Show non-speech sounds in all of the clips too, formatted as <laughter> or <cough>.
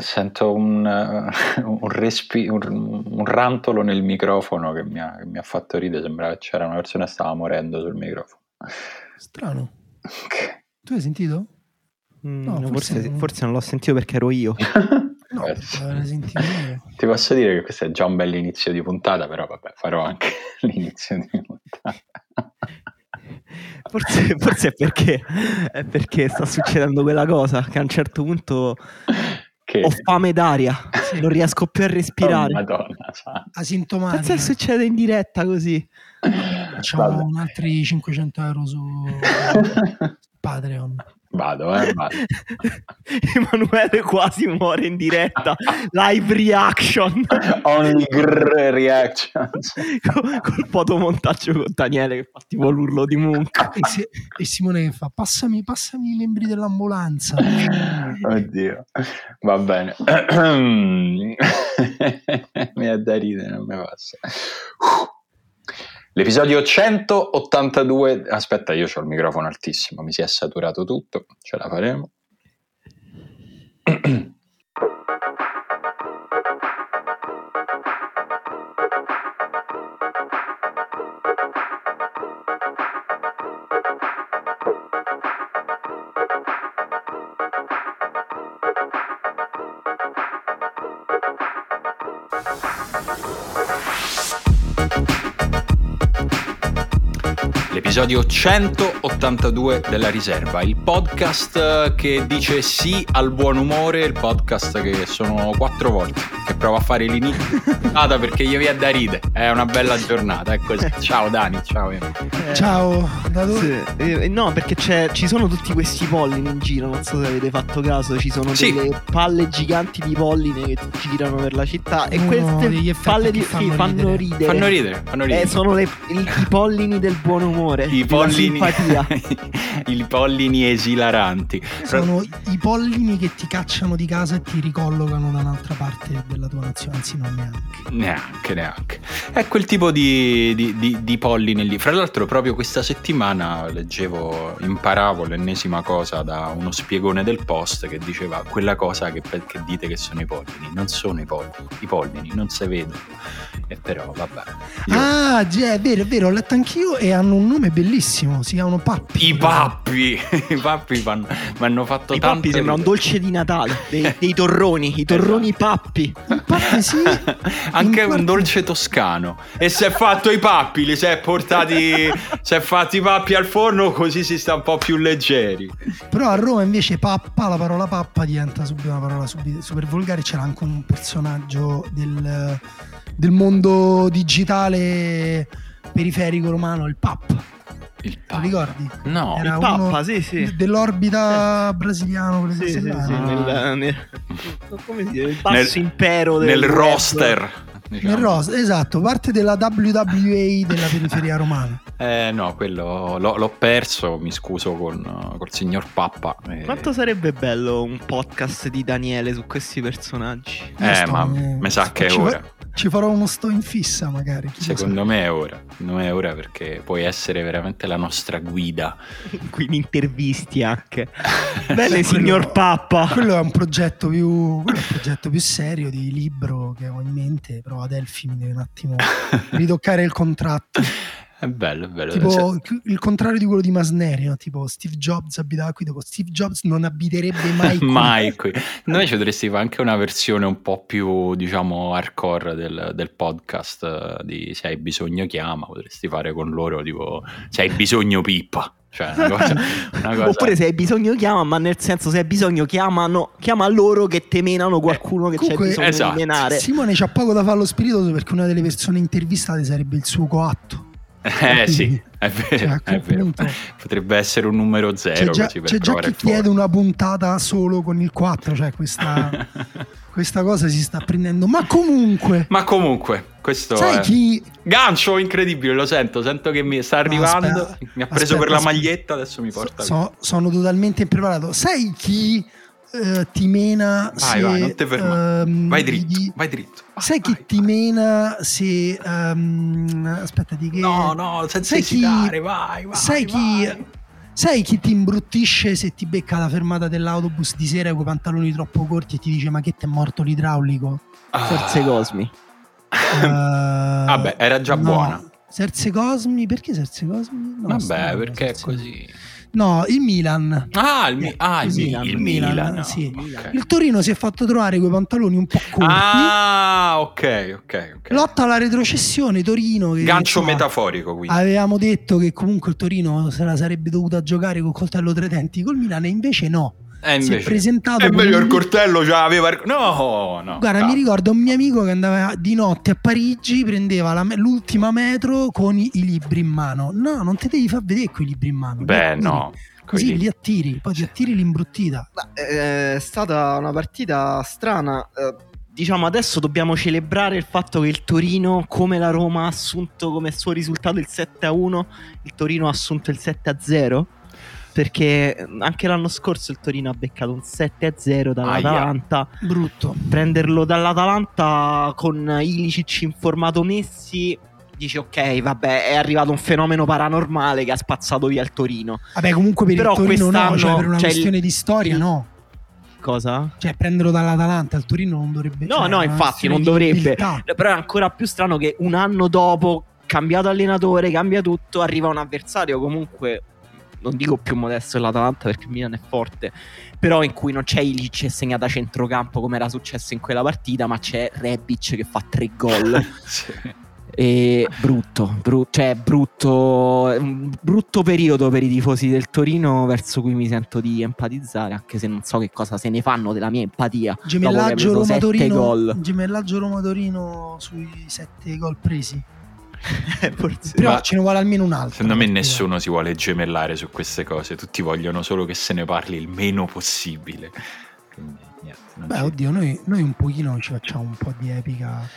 sento un, <laughs> un, respi- un, un, rantolo nel microfono che mi, ha, che mi ha fatto ridere. Sembrava che c'era una persona che stava morendo sul microfono. Strano. Tu hai sentito? Mm, no, forse, forse, forse, non l'ho sentito perché ero io. <laughs> no, sentito Ti posso dire che questo è già un bel inizio di puntata, però vabbè, farò anche <laughs> l'inizio di puntata. Forse, forse è, perché, è perché sta succedendo quella cosa che a un certo punto che... ho fame d'aria, sì. non riesco più a respirare. Oh, Madonna, asintomatico. Cazzo succede in diretta così? Facciamo un altri 500 euro su <laughs> Patreon. Vado, eh, vado. <laughs> Emanuele quasi muore in diretta. Live reaction. <laughs> Only grrr reactions. Col, col fotomontaggio con Daniele che fa tipo l'urlo di Munch. <laughs> E, si, e, Simone che fa passami, passami i membri dell'ambulanza. Oddio. Va bene. <clears throat> mi è da ridere, non mi passa. L'episodio 182. Aspetta, io ho il microfono altissimo, mi si è saturato tutto. Ce la faremo. <clears throat> L'episodio 182 della riserva, il podcast eh, che dice sì al buon umore, il podcast che sono quattro volte provo a fare l'inizio perché gli viene da ridere, è una bella giornata, è così. Ciao Dani, ciao. Eh, ciao, da dove? Sì, eh, no, perché ci sono tutti questi pollini in giro, non so se avete fatto caso, ci sono sì. delle palle giganti di polline che girano per la città e queste palle di fanno, sì, fanno ridere. Fanno ridere, fanno ridere. Eh, sono le, i, i pollini del buon umore i pollini, <laughs> i pollini esilaranti. Sono i pollini che ti cacciano di casa e ti ricollocano da un'altra parte della tua nazione, anzi non neanche. Neanche, neanche. È quel tipo di, di, di, di polline lì. Fra l'altro proprio questa settimana leggevo, imparavo l'ennesima cosa da uno spiegone del post che diceva quella cosa che, che dite che sono i pollini. Non sono i pollini, i pollini non si vedono. E però vabbè. Io... Ah, già, è vero, è vero, ho letto anch'io e hanno un nome bellissimo, si chiamano pappi. I pappi, <laughs> i pappi mi hanno fatto I tanto. pappi sembra un dolce di Natale, dei, dei torroni, i torroni esatto. pappi. Pappi sì. <laughs> Anche un dolce toscano. E si è fatto i pappi, li si è portati, si è fatti i pappi al forno così si sta un po' più leggeri. Però a Roma invece pappa, la parola pappa diventa subito una parola super volgare, c'era anche un personaggio del del mondo digitale periferico romano, il PAP. Il Papa. Lo ricordi? No, Era il Papa, sì, sì. Dell'orbita eh. brasiliano, sì, sì, sì, nel, nel, come si dice, il basso nel, impero del nel roster. Diciamo. Nel roster, esatto, parte della WWA della periferia romana. Eh no, quello l'ho, l'ho perso, mi scuso con, col signor Pappa. E... Quanto sarebbe bello un podcast di Daniele su questi personaggi? Eh, ma mi sa che è ora. Ci farò uno sto in fissa magari. Secondo me è ora, non è ora perché puoi essere veramente la nostra guida. <laughs> Quindi intervisti anche. <laughs> Bene, signor Pappa. Quello è un progetto più, un progetto più serio di libro che ho in mente, però Adelphi mi deve un attimo <laughs> ritoccare il contratto. È bello, è bello. Tipo il contrario di quello di Masneri, no? tipo Steve Jobs abitava qui, dopo Steve Jobs non abiterebbe <laughs> mai qui. mai qui. Noi ci dovresti fare anche una versione un po' più, diciamo, hardcore del, del podcast eh, di Se hai bisogno chiama, potresti fare con loro tipo Se hai bisogno pippa. Cioè, una cosa, una <laughs> cosa... Oppure se hai bisogno chiama, ma nel senso se hai bisogno chiamano, chiama loro che temenano qualcuno eh, che comunque, c'è bisogno esatto. di menare. Simone c'ha poco da fare allo spiritoso perché una delle persone intervistate sarebbe il suo coatto. Eh sì, è vero, cioè, è vero. potrebbe essere un numero zero. C'è già, c'è già chi chiede una puntata solo con il 4, cioè questa, <laughs> questa, cosa si sta prendendo. Ma comunque... Ma comunque, questo sai è... chi... Gancio incredibile, lo sento, sento che mi sta arrivando, no, mi ha preso aspetta, per la maglietta, adesso mi porta so, Sono totalmente impreparato. Sai chi uh, ti mena vai, se, vai, non te fermare. Um, vai dritto, di, vai dritto. Vai, sai vai, chi ti mena se um, aspetta di che No, no, senza esitare, vai, vai. Sai chi Sai chi ti imbruttisce se ti becca la fermata dell'autobus di sera con i pantaloni troppo corti e ti dice ma che ti è morto l'idraulico? Ah. Forse Cosmi. Uh, Vabbè, era già no. buona. Serse Cosmi, perché Serse Cosmi? No, Vabbè, perché è così. No, il Milan. Ah, il, mi- ah, il, il Milan. Il, Milan, Milan no. sì. okay. il Torino si è fatto trovare quei pantaloni un po' corti. Ah, ok, ok. okay. Lotta alla retrocessione, Torino. Che, Gancio insomma, metaforico, quindi. Avevamo detto che comunque il Torino se la sarebbe dovuta giocare col coltello tre denti col Milan e invece no. Eh, invece, si è presentato. E meglio il coltello già aveva. No, no. Guarda, no. mi ricordo un mio amico che andava di notte a Parigi, prendeva la, l'ultima metro con i, i, libri in mano. No, non ti devi far vedere quei libri in mano. Beh, no. Così li attiri, poi ti attiri l'imbruttita. Eh, è stata una partita strana. Eh, diciamo adesso dobbiamo celebrare il fatto che il Torino, come la Roma ha assunto come suo risultato il 7 a 1, il Torino ha assunto il 7 a 0 perché anche l'anno scorso il Torino ha beccato un 7-0 dall'Atalanta. Aia. Brutto. Prenderlo dall'Atalanta con Ilicic in formato Messi dici ok, vabbè, è arrivato un fenomeno paranormale che ha spazzato via il Torino. Vabbè, comunque per Però il Torino no, cioè per una cioè questione il... di storia no. Cosa? Cioè, prenderlo dall'Atalanta, il Torino non dovrebbe. No, cioè, no, infatti non dovrebbe. Però è ancora più strano che un anno dopo, cambiato allenatore, cambia tutto, arriva un avversario comunque non dico più modesto dell'Atalanta perché il Milan è forte, però in cui non c'è Ilic segnato a centrocampo come era successo in quella partita, ma c'è Rebic che fa tre gol. <laughs> sì. E brutto, bru- cioè brutto, un brutto periodo per i tifosi del Torino verso cui mi sento di empatizzare, anche se non so che cosa se ne fanno della mia empatia. Gemellaggio Roma-Torino, gemellaggio Roma-Torino sui sette gol presi. <laughs> Forse. Però Ma ce ne vuole almeno un altro. Secondo me nessuno si vuole gemellare su queste cose, tutti vogliono solo che se ne parli il meno possibile. Quindi, niente, Beh, oddio, noi, noi un pochino ci facciamo un po' di epica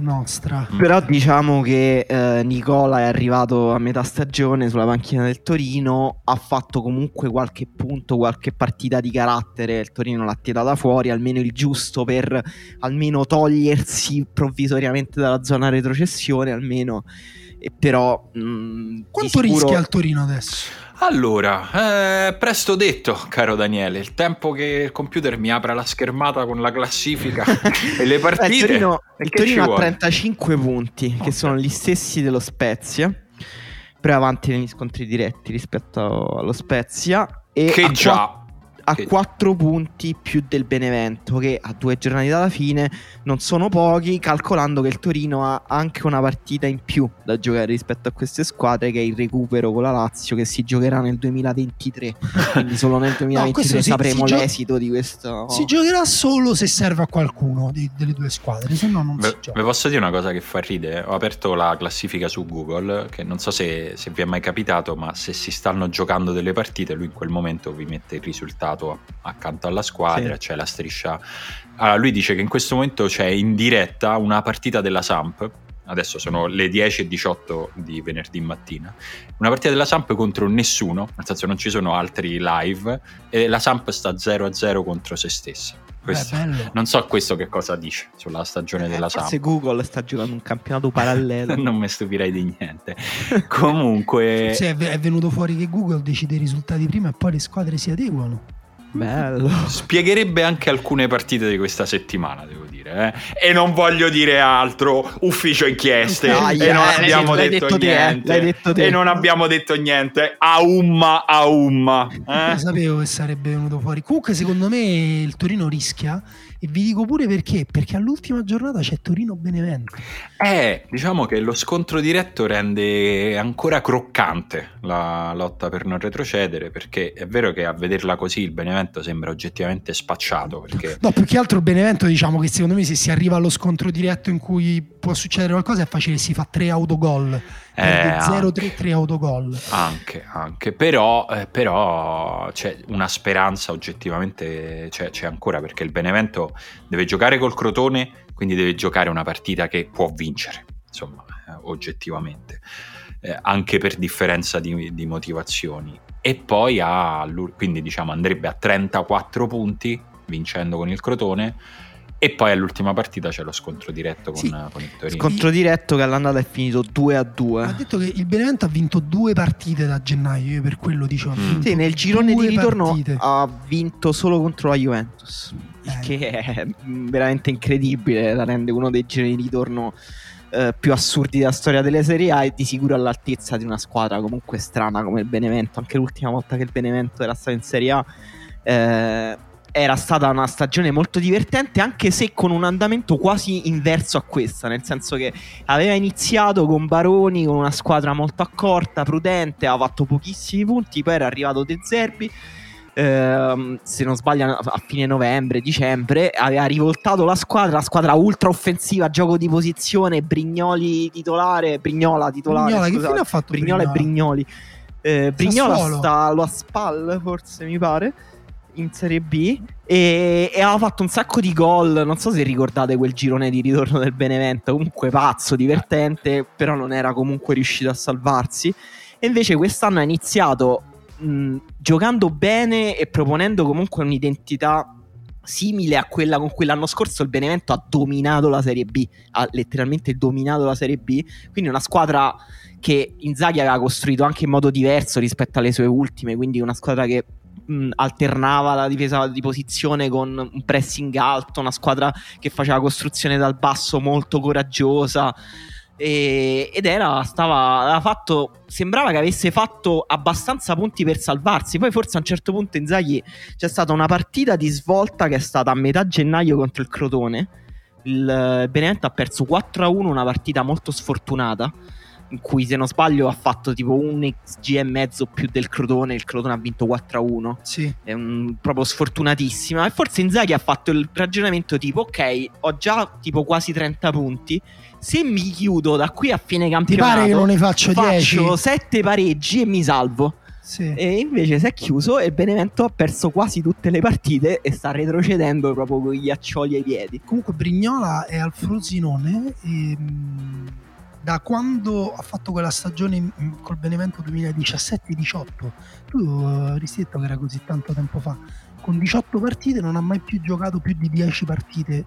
nostra. Mm. Però diciamo che eh, Nicola è arrivato a metà stagione sulla panchina del Torino, ha fatto comunque qualche punto, qualche partita di carattere, il Torino l'ha tirata fuori, almeno il giusto per almeno togliersi provvisoriamente dalla zona retrocessione, almeno. E però... Mh, mm, Quanto sicuro... rischia il Torino adesso? Allora, eh, presto detto, caro Daniele, il tempo che il computer mi apra la schermata con la classifica <laughs> e le partite. il Torino, il Torino ha 35 punti, okay. che sono gli stessi dello Spezia, però avanti negli scontri diretti rispetto allo Spezia. E che già a che... 4 punti più del Benevento, che a due giornate dalla fine non sono pochi, calcolando che il Torino ha anche una partita in più da giocare rispetto a queste squadre, che è il recupero con la Lazio, che si giocherà nel 2023. Quindi solo nel 2023 <laughs> no, sapremo si, si l'esito gio- di questo. Si giocherà solo se serve a qualcuno di, delle due squadre, se no non Beh, si gioca. Vi posso dire una cosa che fa ridere? Ho aperto la classifica su Google, che non so se, se vi è mai capitato, ma se si stanno giocando delle partite, lui in quel momento vi mette il risultato dato accanto alla squadra, sì. c'è la striscia. Allora, lui dice che in questo momento c'è in diretta una partita della Samp. Adesso sono le 10 e 18 di venerdì mattina. Una partita della Samp contro nessuno, nel senso non ci sono altri live, e la Samp sta 0 a 0 contro se stessa. Questo, non so questo che cosa dice sulla stagione della Samp. Se Google sta giocando un campionato parallelo. <laughs> non mi stupirei di niente. <laughs> Comunque... Sì, è venuto fuori che Google decide i risultati prima e poi le squadre si adeguano. Bello. Spiegherebbe anche alcune partite di questa settimana, devo dire. Eh? E non voglio dire altro, ufficio inchieste. Ah, yeah, e non abbiamo detto, detto, niente. Te, detto. E non abbiamo detto niente. A umma, a umma. Eh? Lo sapevo che sarebbe venuto fuori. Comunque, secondo me, il Torino rischia e vi dico pure perché, perché all'ultima giornata c'è Torino-Benevento. Eh, diciamo che lo scontro diretto rende ancora croccante la lotta per non retrocedere, perché è vero che a vederla così il Benevento sembra oggettivamente spacciato. Perché... No, più che altro il Benevento diciamo che secondo me se si arriva allo scontro diretto in cui può succedere qualcosa è facile, si fa tre autogol eh, 0-3-3 autogol. Anche, anche. Però, eh, però, c'è una speranza oggettivamente, c'è, c'è, ancora perché il Benevento deve giocare col Crotone, quindi deve giocare una partita che può vincere, insomma, eh, oggettivamente, eh, anche per differenza di, di motivazioni. E poi ha, quindi diciamo andrebbe a 34 punti vincendo con il Crotone E poi all'ultima partita c'è lo scontro diretto con, sì. con il Torino. Scontro diretto che all'andata è finito 2 a 2. Ha detto che il Benevento ha vinto due partite da gennaio, io per quello dicevo. Mm. Sì, nel girone di ritorno partite. ha vinto solo contro la Juventus, il eh. che è veramente incredibile, la rende uno dei gironi di ritorno eh, più assurdi della storia delle Serie A e di sicuro all'altezza di una squadra comunque strana come il Benevento. Anche l'ultima volta che il Benevento era stato in Serie A eh, era stata una stagione molto divertente, anche se con un andamento quasi inverso a questa, nel senso che aveva iniziato con Baroni, con una squadra molto accorta, prudente, aveva fatto pochissimi punti, poi era arrivato De Zerbi ehm, se non sbaglio a fine novembre, dicembre, aveva rivoltato la squadra, la squadra ultra offensiva, gioco di posizione, Brignoli titolare, Brignola titolare, Brignola, scusate, che fine ha fatto Brignola, Brignola? e Brignoli. Eh, Brignola sta allo Spal, forse mi pare in Serie B e, e, aveva fatto un sacco di gol. Non so se ricordate quel girone di ritorno del Benevento, comunque pazzo, divertente, però non era comunque riuscito a salvarsi. E invece quest'anno ha iniziato mh, giocando bene e proponendo comunque un'identità simile a quella con cui l'anno scorso il Benevento ha dominato la Serie B, ha letteralmente dominato la Serie B, quindi una squadra che Inzaghi aveva costruito anche in modo diverso rispetto alle sue ultime, quindi una squadra che mh, alternava la difesa di posizione con un pressing alto, una squadra che faceva costruzione dal basso molto coraggiosa. E, ed era stava fatto sembrava che avesse fatto abbastanza punti per salvarsi. Poi forse a un certo punto in Zaghi c'è stata una partita di svolta che è stata a metà gennaio contro il Crotone. Il Benevento ha perso 4-1 una partita molto sfortunata in cui se non sbaglio ha fatto tipo un XG e mezzo più del Crotone, il Crotone ha vinto 4-1. Sì. È un, proprio sfortunatissima. E forse Inzaghi ha fatto il ragionamento tipo ok, ho già tipo quasi 30 punti, se mi chiudo da qui a fine campionato, Ti pare che non ne faccio 10? Faccio 7 pareggi e mi salvo. Sì. E invece si è chiuso e Benevento ha perso quasi tutte le partite e sta retrocedendo proprio con gli accioli ai piedi. Comunque Brignola è al Frosinone e mm, da quando ha fatto quella stagione col Benevento 2017-18, tu eh, ristretto che era così tanto tempo fa, con 18 partite non ha mai più giocato più di 10 partite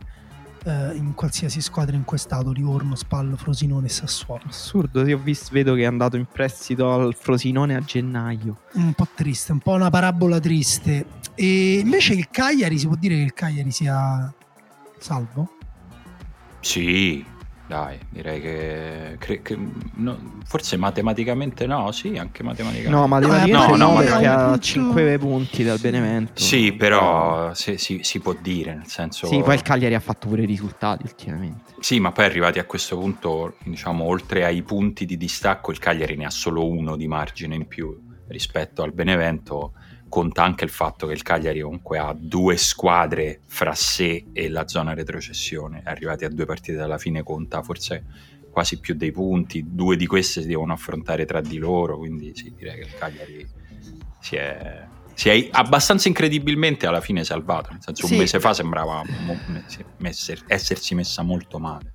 uh, in qualsiasi squadra in cui è stato, Livorno, Spal, Frosinone e Sassuolo. Assurdo, io ho visto, vedo che è andato in prestito al Frosinone a gennaio. Un po' triste, un po' una parabola triste. E invece il Cagliari, si può dire che il Cagliari sia salvo? Sì, dai, direi che, cre- che no, forse matematicamente no, sì, anche matematicamente. No, matematicamente no, no, no perché ha 5 punti dal Benevento. Sì, però si, si, si, può dire, nel senso... Sì, poi il Cagliari ha fatto pure i risultati ultimamente. Sì, ma poi arrivati a questo punto, diciamo, oltre ai punti di distacco, il Cagliari ne ha solo uno di margine in più rispetto al Benevento conta anche il fatto che il Cagliari comunque ha due squadre fra sé e la zona retrocessione, arrivati a due partite dalla fine conta forse quasi più dei punti, due di queste si devono affrontare tra di loro, quindi sì, direi che il Cagliari si è, si è abbastanza incredibilmente alla fine salvato, nel senso sì. un mese fa sembrava essersi messa molto male.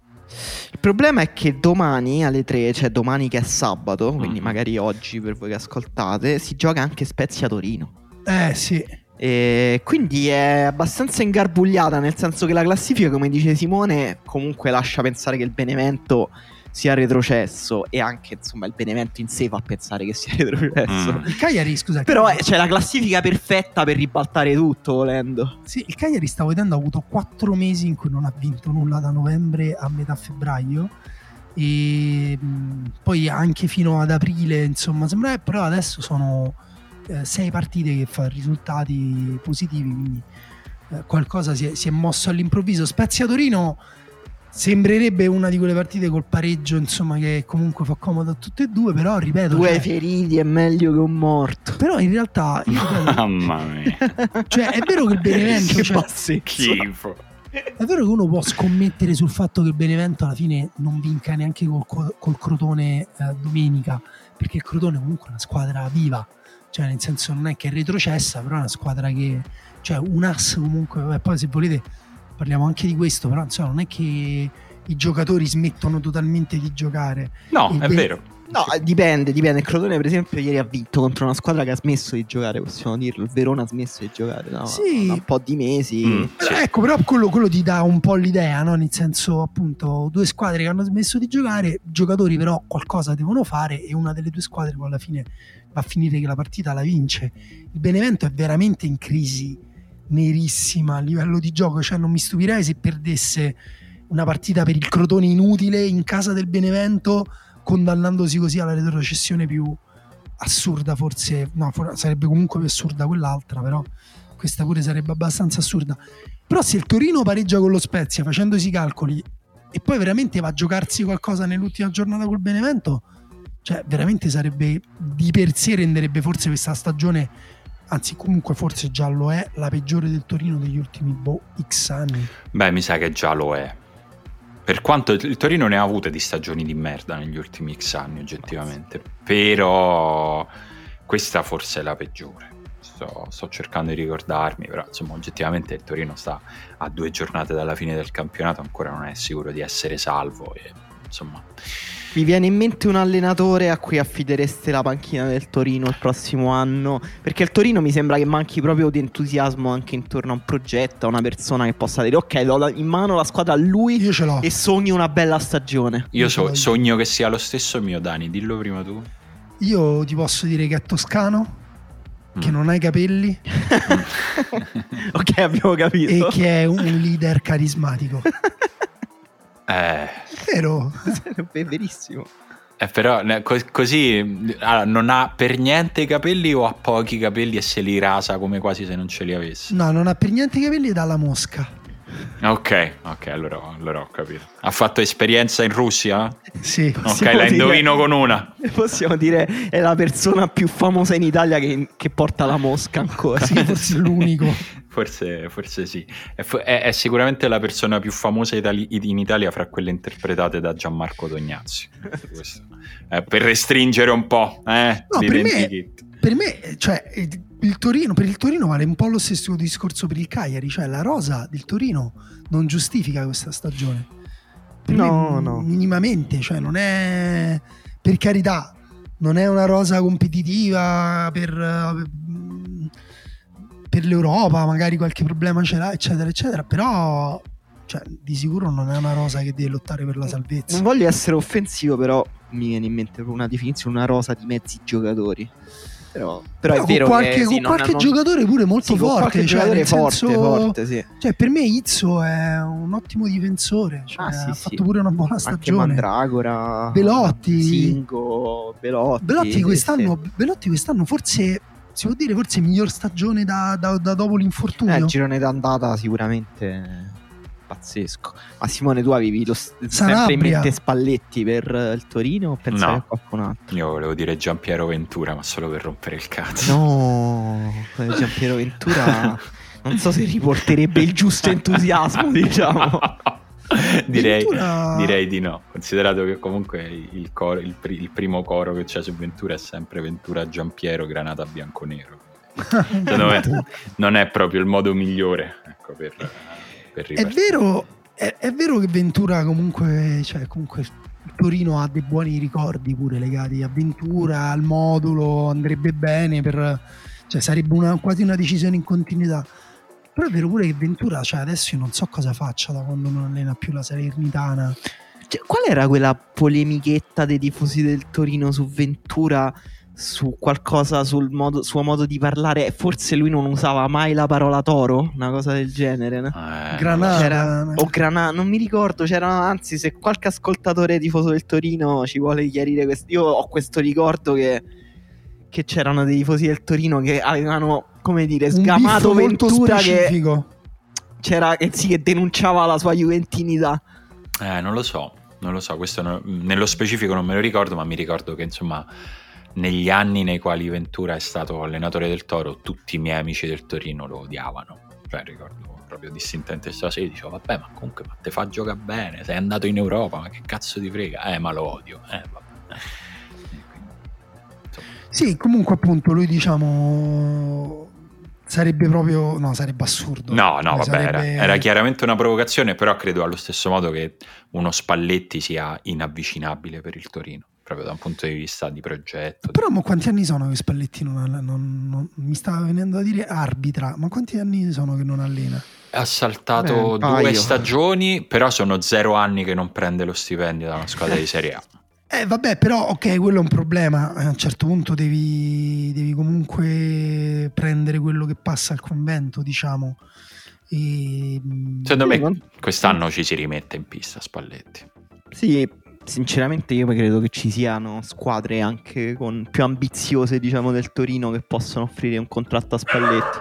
Il problema è che domani alle 3, cioè domani che è sabato, quindi mm. magari oggi per voi che ascoltate, si gioca anche Spezia Torino. Eh sì. E quindi è abbastanza ingarbugliata, nel senso che la classifica, come dice Simone, comunque lascia pensare che il Benevento sia retrocesso e anche insomma il Benevento in sé fa pensare che sia <laughs> retrocesso. Mm. Il Cagliari, scusa. Però Cagliari... c'è la classifica perfetta per ribaltare tutto volendo. Sì, il Cagliari stavo vedendo ha avuto quattro mesi in cui non ha vinto nulla da novembre a metà febbraio e mh, poi anche fino ad aprile, insomma, sembra però adesso sono eh, sei partite che fa risultati positivi, quindi eh, qualcosa si è, si è, mosso all'improvviso. Spezia Torino sembrerebbe una di quelle partite col pareggio, insomma, che comunque fa comodo a tutte e due, però ripeto... Due cioè, feriti è meglio che un morto. Però in realtà... <laughs> Mamma mia. <laughs> cioè, è vero che il Benevento... <laughs> che cioè, schifo. È vero che uno può scommettere sul fatto che il Benevento alla fine non vinca neanche col, col Crotone eh, domenica, perché il Crotone comunque è una squadra viva cioè nel senso non è che è retrocessa, però è una squadra che, cioè un ass comunque, poi se volete parliamo anche di questo, però insomma non è che i giocatori smettono totalmente di giocare. No, è ben- vero. No, dipende, dipende. Il Crotone, per esempio, ieri ha vinto contro una squadra che ha smesso di giocare, possiamo dirlo. Il Verona ha smesso di giocare da, sì. un po' di mesi. Mm, però, Ecco, però quello, quello, ti dà un po' l'idea, no? Nel senso, appunto, due squadre che hanno smesso di giocare, giocatori però qualcosa devono fare e una delle due squadre poi alla fine va a finire che la partita la vince. Il Benevento è veramente in crisi nerissima a livello di gioco, cioè non mi stupirei se perdesse una partita per il Crotone inutile in casa del Benevento condannandosi così alla retrocessione più assurda forse no sarebbe comunque più assurda quell'altra però questa pure sarebbe abbastanza assurda. Però se il Torino pareggia con lo Spezia facendosi i calcoli e poi veramente va a giocarsi qualcosa nell'ultima giornata col Benevento cioè veramente sarebbe di per sé renderebbe forse questa stagione anzi comunque forse già lo è la peggiore del Torino degli ultimi boh, x anni. Beh mi sa che già lo è per quanto il Torino ne ha avute di stagioni di merda negli ultimi X anni, oggettivamente. Però questa forse è la peggiore. Sto, sto, cercando di ricordarmi, però insomma, oggettivamente il Torino sta a due giornate dalla fine del campionato, ancora non è sicuro di essere salvo. E, insomma, mi viene in mente un allenatore a cui affidereste la panchina del Torino il prossimo anno? Perché il Torino mi sembra che manchi proprio di entusiasmo anche intorno a un progetto, a una persona che possa dire ok, do in mano la squadra a lui Io ce l'ho. e sogno una bella stagione. Io so, sogno che sia lo stesso mio Dani, dillo prima tu. Io ti posso dire che è toscano, che mm. non ha i capelli. <laughs> ok, abbiamo capito. E che è un leader carismatico. <laughs> Eh. Vero? <laughs> È verissimo. Eh, però così allora, non ha per niente i capelli o ha pochi capelli e se li rasa come quasi se non ce li avesse? No, non ha per niente i capelli e dà la mosca. Ok, ok, allora, allora, ho capito. Ha fatto esperienza in Russia? Sì. Ok, la indovino con una. Possiamo dire è la persona più famosa in Italia che, che porta la mosca ancora. Sì, forse l'unico. <laughs> Forse, forse sì. È, è, è, sicuramente la persona più famosa itali- in Italia fra quelle interpretate da Gianmarco Tognazzi. eh, per restringere un po', eh, no, per me, per me, cioè, il Torino, per il Torino vale un po' lo stesso discorso per il Cagliari, cioè la rosa del Torino non giustifica questa stagione. Per no, me, no. Minimamente, cioè non è per carità, non è una rosa competitiva per, per l'Europa, magari qualche problema ce l'ha, eccetera, eccetera, però cioè, di sicuro non è una rosa che deve lottare per la salvezza. Non voglio essere offensivo, però mi viene in mente una definizione, una rosa di mezzi giocatori. Però, però, però è vero qualche, che, sì, con qualche non... giocatore pure molto sì, forte. Cioè, forte, senso... forte sì. cioè, per me Izzo è un ottimo difensore. Cioè, ah, sì, ha fatto pure una buona stagione. Anche Mandragora, Belotti, Singo, Belotti. Belotti quest'anno, Belotti quest'anno forse si può dire forse miglior stagione da, da, da dopo l'infortunio. Eh, il girone d'andata sicuramente pazzesco. Ma Simone, tu avevi lo, sempre in mente Spalletti per eh, il Torino o pensavi no. a qualcun altro? Io volevo dire Giampiero Ventura, ma solo per rompere il cazzo. No, <laughs> Giampiero Ventura non so se riporterebbe il giusto entusiasmo, <laughs> diciamo. direi, Ventura... direi, di no, considerato che comunque il, coro, il, il, primo coro che c'è su Ventura è sempre Ventura Giampiero Granata Bianconero. <laughs> Secondo me non è proprio il modo migliore ecco, per per è vero, è, è vero che Ventura comunque, cioè, comunque il Torino ha dei buoni ricordi pure legati a Ventura, al modulo, andrebbe bene per, cioè sarebbe una, quasi una decisione in continuità. Però è vero pure che Ventura, cioè adesso io non so cosa faccia da quando non allena più la Salernitana. Cioè, qual era quella polemichetta dei tifosi del Torino su Ventura? Su qualcosa sul modo, suo modo di parlare. Forse lui non usava mai la parola toro, una cosa del genere. No? Eh, Granata. o Granata, non mi ricordo. C'era, anzi, se qualche ascoltatore tifoso del Torino ci vuole chiarire questo. Io ho questo ricordo che, che c'erano dei tifosi del Torino che avevano, come dire, sgamato Ventura che c'era che sì, che denunciava la sua juventinità. Eh, non lo so, non lo so, questo no, nello specifico non me lo ricordo, ma mi ricordo che insomma negli anni nei quali Ventura è stato allenatore del Toro, tutti i miei amici del Torino lo odiavano. Cioè, ricordo proprio distintamente questa sera, dicevo, vabbè, ma comunque ma te fa giocare bene, sei andato in Europa, ma che cazzo ti frega? Eh, ma lo odio. Eh, vabbè. sì, comunque appunto lui diciamo sarebbe proprio no sarebbe assurdo no no vabbè sarebbe... era, era, chiaramente una provocazione però credo allo stesso modo che uno Spalletti sia inavvicinabile per il Torino proprio da un punto di vista di progetto. Però ma quanti anni sono che Spalletti non, non, non, mi stava venendo a dire arbitra, ma quanti anni sono che non allena? Ha saltato Beh, due stagioni, però sono zero anni che non prende lo stipendio da una squadra di Serie A. Eh vabbè, però ok, quello è un problema. A un certo punto devi, devi comunque prendere quello che passa al convento, diciamo. E... Secondo me quest'anno ci si rimette in pista Spalletti. Sì, Sinceramente io credo che ci siano squadre anche con più ambiziose diciamo del Torino che possono offrire un contratto a Spalletti.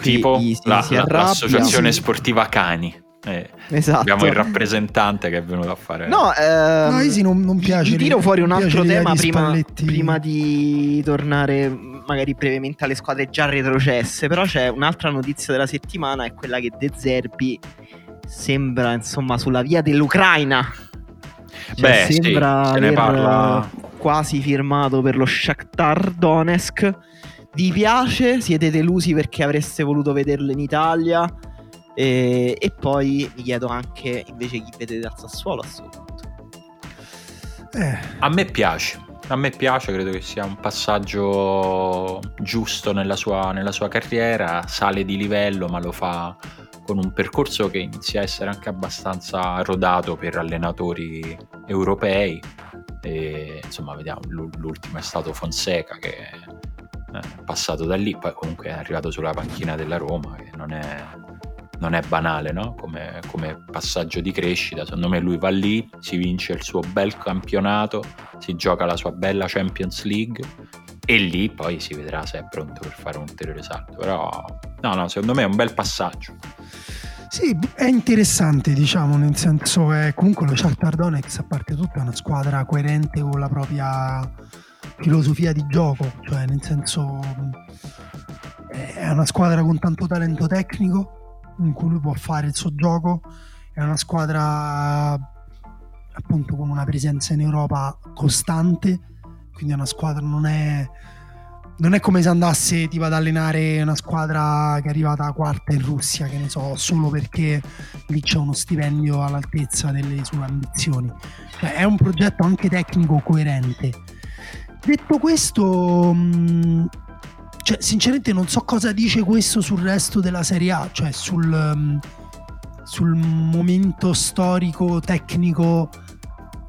Tipo si, la, si la, l'associazione sì. sportiva Cani. Eh, esatto. Abbiamo il rappresentante che è venuto a fare. No, ehm, no Easy non, non piace. Ti tiro fuori un altro tema prima, prima, di tornare magari brevemente alle squadre già retrocesse. Però c'è un'altra notizia della settimana: è quella che De Zerbi sembra insomma sulla via dell'Ucraina. Cioè, Beh, sembra sì, aver parla... quasi firmato per lo Shakhtar Donetsk. Vi piace? Siete delusi perché avreste voluto vederlo in Italia? E, e poi vi chiedo anche invece chi vedete al Sassuolo a questo punto. Eh. A me piace. A me piace, credo che sia un passaggio giusto nella sua, nella sua carriera, sale di livello ma lo fa con un percorso che inizia a essere anche abbastanza rodato per allenatori europei. E, insomma, vediamo, l'ultimo è stato Fonseca che è passato da lì, poi comunque è arrivato sulla panchina della Roma, che non è, non è banale no? come, come, passaggio di crescita. Secondo me lui va lì, si vince il suo bel campionato, si gioca la sua bella Champions League e lì poi si vedrà se è pronto per fare un ulteriore salto. Però no, no, secondo me è un bel passaggio. Sì, è interessante, diciamo, nel senso è comunque lo Shakhtar Donetsk, a parte tutto, è una squadra coerente con la propria filosofia di gioco, cioè nel senso è una squadra con tanto talento tecnico in cui lui può fare il suo gioco, è una squadra appunto con una presenza in Europa costante quindi è una squadra non è non è come se andasse tipo ad allenare una squadra che è arrivata quarta in Russia, che ne so, solo perché lì c'è uno stipendio all'altezza delle sue ambizioni. Cioè, è un progetto anche tecnico coerente. Detto questo, mh, cioè, sinceramente non so cosa dice questo sul resto della Serie A, cioè sul, mh, sul momento storico, tecnico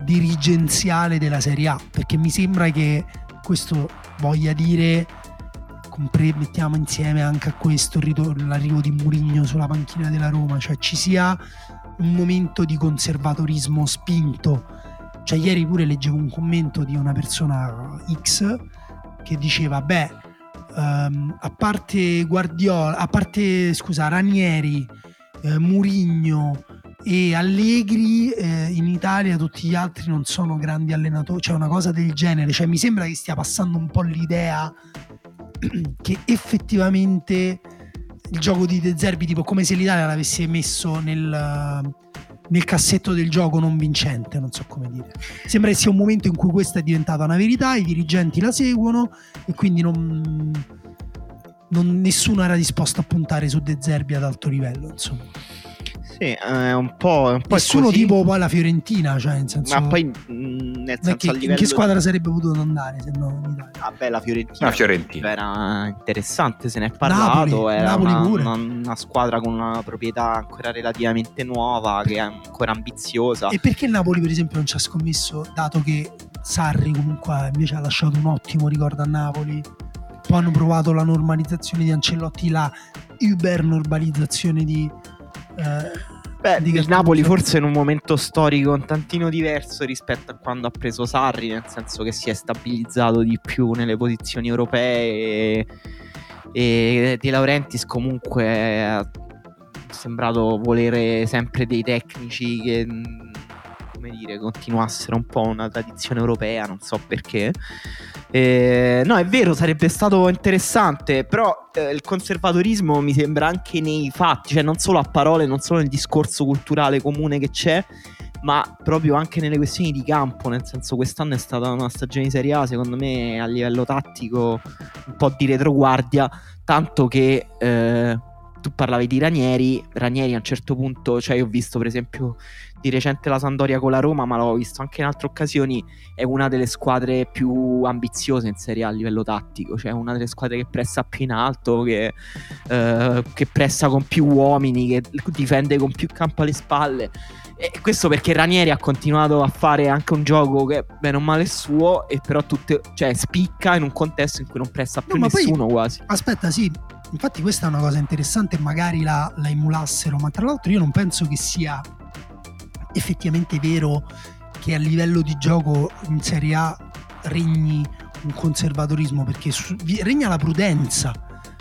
dirigenziale della Serie A, perché mi sembra che questo voglia dire compre- mettiamo insieme anche a questo l'arrivo di Murigno sulla panchina della Roma, cioè ci sia un momento di conservatorismo spinto. Cioè ieri pure leggevo un commento di una persona X che diceva, beh, um, a parte Guardiola, a parte, scusa, Ranieri, eh, Murigno, e Allegri eh, in Italia tutti gli altri non sono grandi allenatori, cioè una cosa del genere, cioè mi sembra che stia passando un po' l'idea <clears throat> che effettivamente il gioco di De Zerbi, tipo come se l'Italia l'avesse messo nel, nel cassetto del gioco non vincente, non so come dire. Sembra che sia un momento in cui questa è diventata una verità, i dirigenti la seguono e quindi non, non nessuno era disposto a puntare su De Zerbi ad alto livello, insomma. Sì, è un po'. Un po Nessuno tipo poi la Fiorentina, cioè nel senso. Ma poi mm, nel senso che, in che squadra sarebbe potuto andare se no in Italia? Vabbè, la Fiorentina, la Fiorentina. era interessante, se ne è parlato. Napoli, era Napoli una, una, una, squadra con una proprietà ancora relativamente nuova, che è ancora ambiziosa. E perché Napoli, per esempio, non ci ha scommesso, dato che Sarri comunque invece ha lasciato un ottimo ricordo a Napoli? Poi hanno provato la normalizzazione di Ancellotti, la uber normalizzazione di eh, Beh, il Napoli forse in un momento storico un tantino diverso rispetto a quando ha preso Sarri, nel senso che si è stabilizzato di più nelle posizioni europee e, e De Laurentiis comunque è sembrato volere sempre dei tecnici che come dire, continuassero un po' una tradizione europea, non so perché. Eh, no, è vero, sarebbe stato interessante, però eh, il conservatorismo mi sembra anche nei fatti, cioè non solo a parole, non solo nel discorso culturale comune che c'è, ma proprio anche nelle questioni di campo, nel senso quest'anno è stata una stagione di Serie A, secondo me a livello tattico un po' di retroguardia, tanto che... Eh, tu parlavi di Ranieri, Ranieri a un certo punto, cioè io ho visto per esempio di recente la Sandoria con la Roma, ma l'ho visto anche in altre occasioni, è una delle squadre più ambiziose in Serie A a livello tattico, cioè una delle squadre che pressa più in alto, che, eh, che pressa con più uomini, che difende con più campo alle spalle. E questo perché Ranieri ha continuato a fare anche un gioco che bene o male è suo, e però tutte, cioè, spicca in un contesto in cui non pressa più no, nessuno poi, quasi. Aspetta, sì, infatti questa è una cosa interessante, magari la, la emulassero, ma tra l'altro io non penso che sia effettivamente vero che a livello di gioco in Serie A regni un conservatorismo, perché su, regna la prudenza,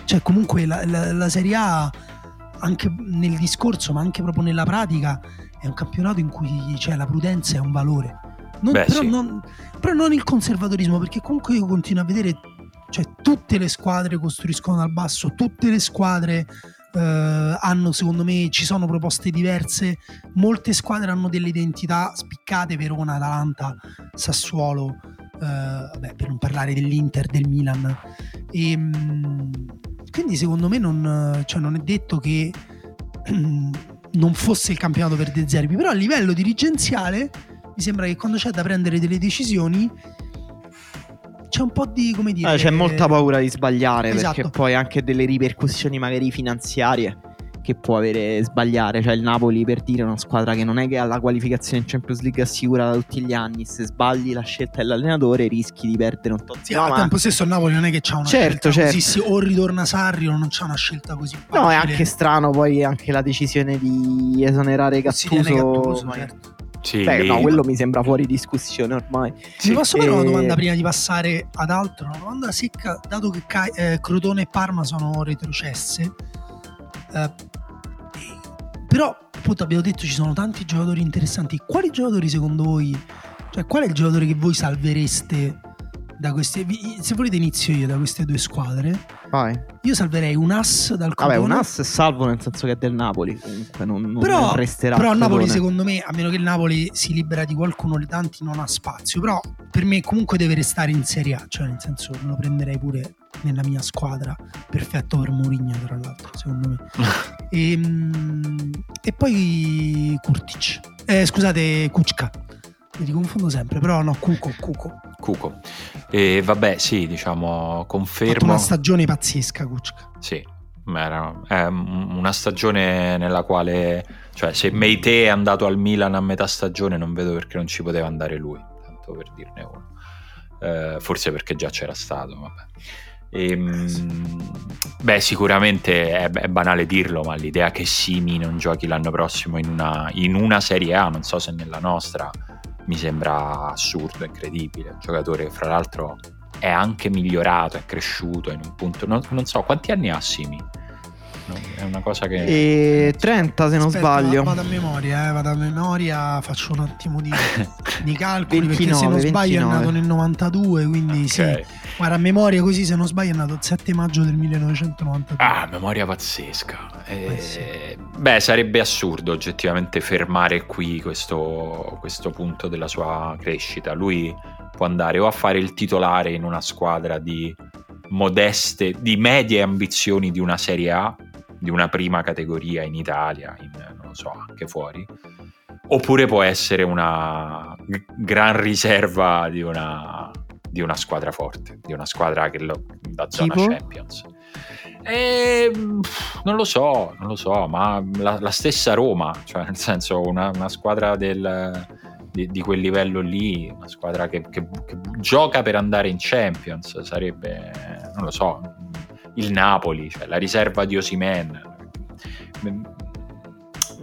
cioè comunque la, la, la Serie A anche nel discorso, ma anche proprio nella pratica, è un campionato in cui cioè, la prudenza è un valore. Non, Beh, però, sì. non, però, non, il conservatorismo, perché comunque io continuo a vedere, cioè tutte le squadre costruiscono dal basso, tutte le squadre eh, hanno, secondo me, ci sono proposte diverse, molte squadre hanno delle identità spiccate, Verona, Atalanta, Sassuolo, eh, vabbè, per non parlare dell'Inter, del Milan. E, ehm, quindi secondo me non, cioè, non è detto che <clears throat> non fosse il campionato per De Zerbi, però a livello dirigenziale mi sembra che quando c'è da prendere delle decisioni c'è un po' di come dire. Eh, c'è molta paura di sbagliare esatto. perché poi anche delle ripercussioni magari finanziarie che può avere sbagliare. Cioè, il Napoli per dire è una squadra che non è che ha la qualificazione in Champions League assicurata tutti gli anni. Se sbagli la scelta dell'allenatore, rischi di perdere un tot. Sì, no, al ma... tempo stesso il Napoli non è che c'ha una certo, scelta certo. così. O ritorna Sarri o non c'ha una scelta così. Facile. No, è anche strano poi anche la decisione di esonerare Gattuso. Sì, Gattuso certo. Sì, Beh, lì... no, quello mi sembra fuori discussione ormai. Sì. Mi posso fare e... una domanda prima di passare ad altro? Una domanda secca, dato che eh, Crotone e Parma sono retrocesse. Eh, però, appunto, abbiamo detto ci sono tanti giocatori interessanti. Quali giocatori secondo voi, cioè qual è il giocatore che voi salvereste da queste se volete inizio io da queste due squadre Vai. io salverei un ass dal Vabbè un ass è salvo nel senso che è del Napoli comunque non, non però, resterà però Napoli secondo me a meno che il Napoli si libera di qualcuno di tanti non ha spazio però per me comunque deve restare in Serie A cioè nel senso lo prenderei pure nella mia squadra perfetto per Mourinho tra l'altro secondo me e, <laughs> ehm, e poi Kurtic eh, scusate Kuczka mi confondo sempre, però no, Cuco, Cuco. Cuco. E vabbè, sì, diciamo, confermo. Una stagione pazzesca, Kuczka. Sì, era, una stagione nella quale, cioè, se Meite è andato al Milan a metà stagione, non vedo perché non ci poteva andare lui, tanto per dirne uno. Eh, forse perché già c'era stato, vabbè. E, ehm, beh, sicuramente è, è, banale dirlo, ma l'idea che Simi non giochi l'anno prossimo in una, in una Serie A, non so se nella nostra, mi sembra assurdo, incredibile. Un giocatore, fra l'altro, è anche migliorato, è cresciuto in un punto. Non, non so quanti anni ha Simi. È una cosa che. E 30 se non Aspetta, sbaglio. Vado a memoria, eh, vado a memoria, faccio un attimo di, <laughs> di calcoli 29, perché se non sbaglio 29. è nato nel 92, quindi okay. sì. Guarda, a memoria così se non sbaglio è nato il 7 maggio del 1992. Ah, memoria pazzesca. Eh, sì. Beh, sarebbe assurdo oggettivamente fermare qui questo, questo punto della sua crescita. Lui può andare o a fare il titolare in una squadra di modeste, di medie ambizioni di una Serie A, di una prima categoria in Italia, in, non lo so, anche fuori, oppure può essere una gran riserva di una di una squadra forte, di una squadra che lo, da zona tipo? Champions. E, non lo so, non lo so, ma la, la stessa Roma, cioè nel senso una, una squadra del, di, di, quel livello lì, una squadra che, che, che, gioca per andare in Champions, sarebbe, non lo so, il Napoli, cioè la riserva di Osimen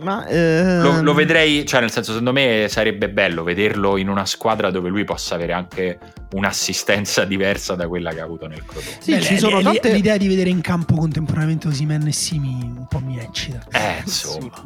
ma, ehm... lo, lo, vedrei, cioè nel senso secondo me sarebbe bello vederlo in una squadra dove lui possa avere anche un'assistenza <laughs> diversa da quella che ha avuto nel Crotone. Sì, Beh, ci sono tante... l'idea di vedere in campo contemporaneamente Osimen e Simi un po' mi eccita. Eh, insomma.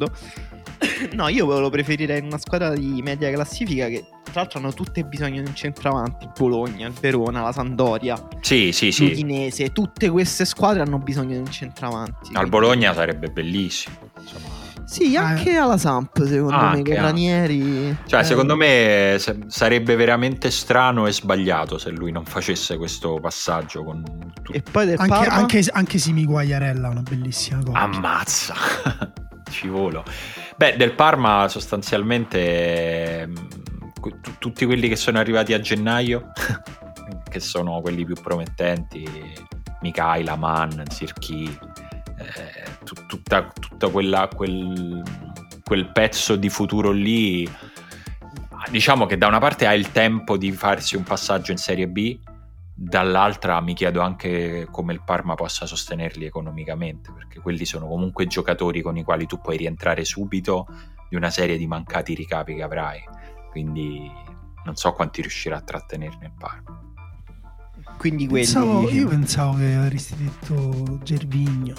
<laughs> No, io lo preferirei in una squadra di media classifica che tra l'altro hanno tutte bisogno di un centravanti. Il Bologna, il Verona, la Sandoria, sì, sì, sì. l'Udinese. Tutte queste squadre hanno bisogno di un centravanti. Al Bologna sarebbe bellissimo. Insomma Sì, anche ah, alla Samp, secondo ah, me, che Ranieri... Cioè, eh. secondo me se, sarebbe veramente strano e sbagliato se lui non facesse questo passaggio con... Tutto. E poi del anche, Parma... anche, anche Simi Guagliarella, una bellissima cosa. Ammazza! <laughs> Ci. Beh, del Parma sostanzialmente mm, tutti quelli che sono arrivati a gennaio, <laughs> che sono quelli più promettenti, Mikhaila, Mann, Zirchi eh, tutta, tutta quella, quel, quel pezzo di futuro lì, diciamo che da una parte ha il tempo di farsi un passaggio in Serie B, dall'altra mi chiedo anche come il Parma possa sostenerli economicamente, perché quelli sono comunque giocatori con i quali tu puoi rientrare subito di una serie di mancati ricavi che avrai, quindi non so quanti riuscirà a trattenerne il Parma. Quindi quelli... Pensavo, io pensavo che avresti detto Gervigno.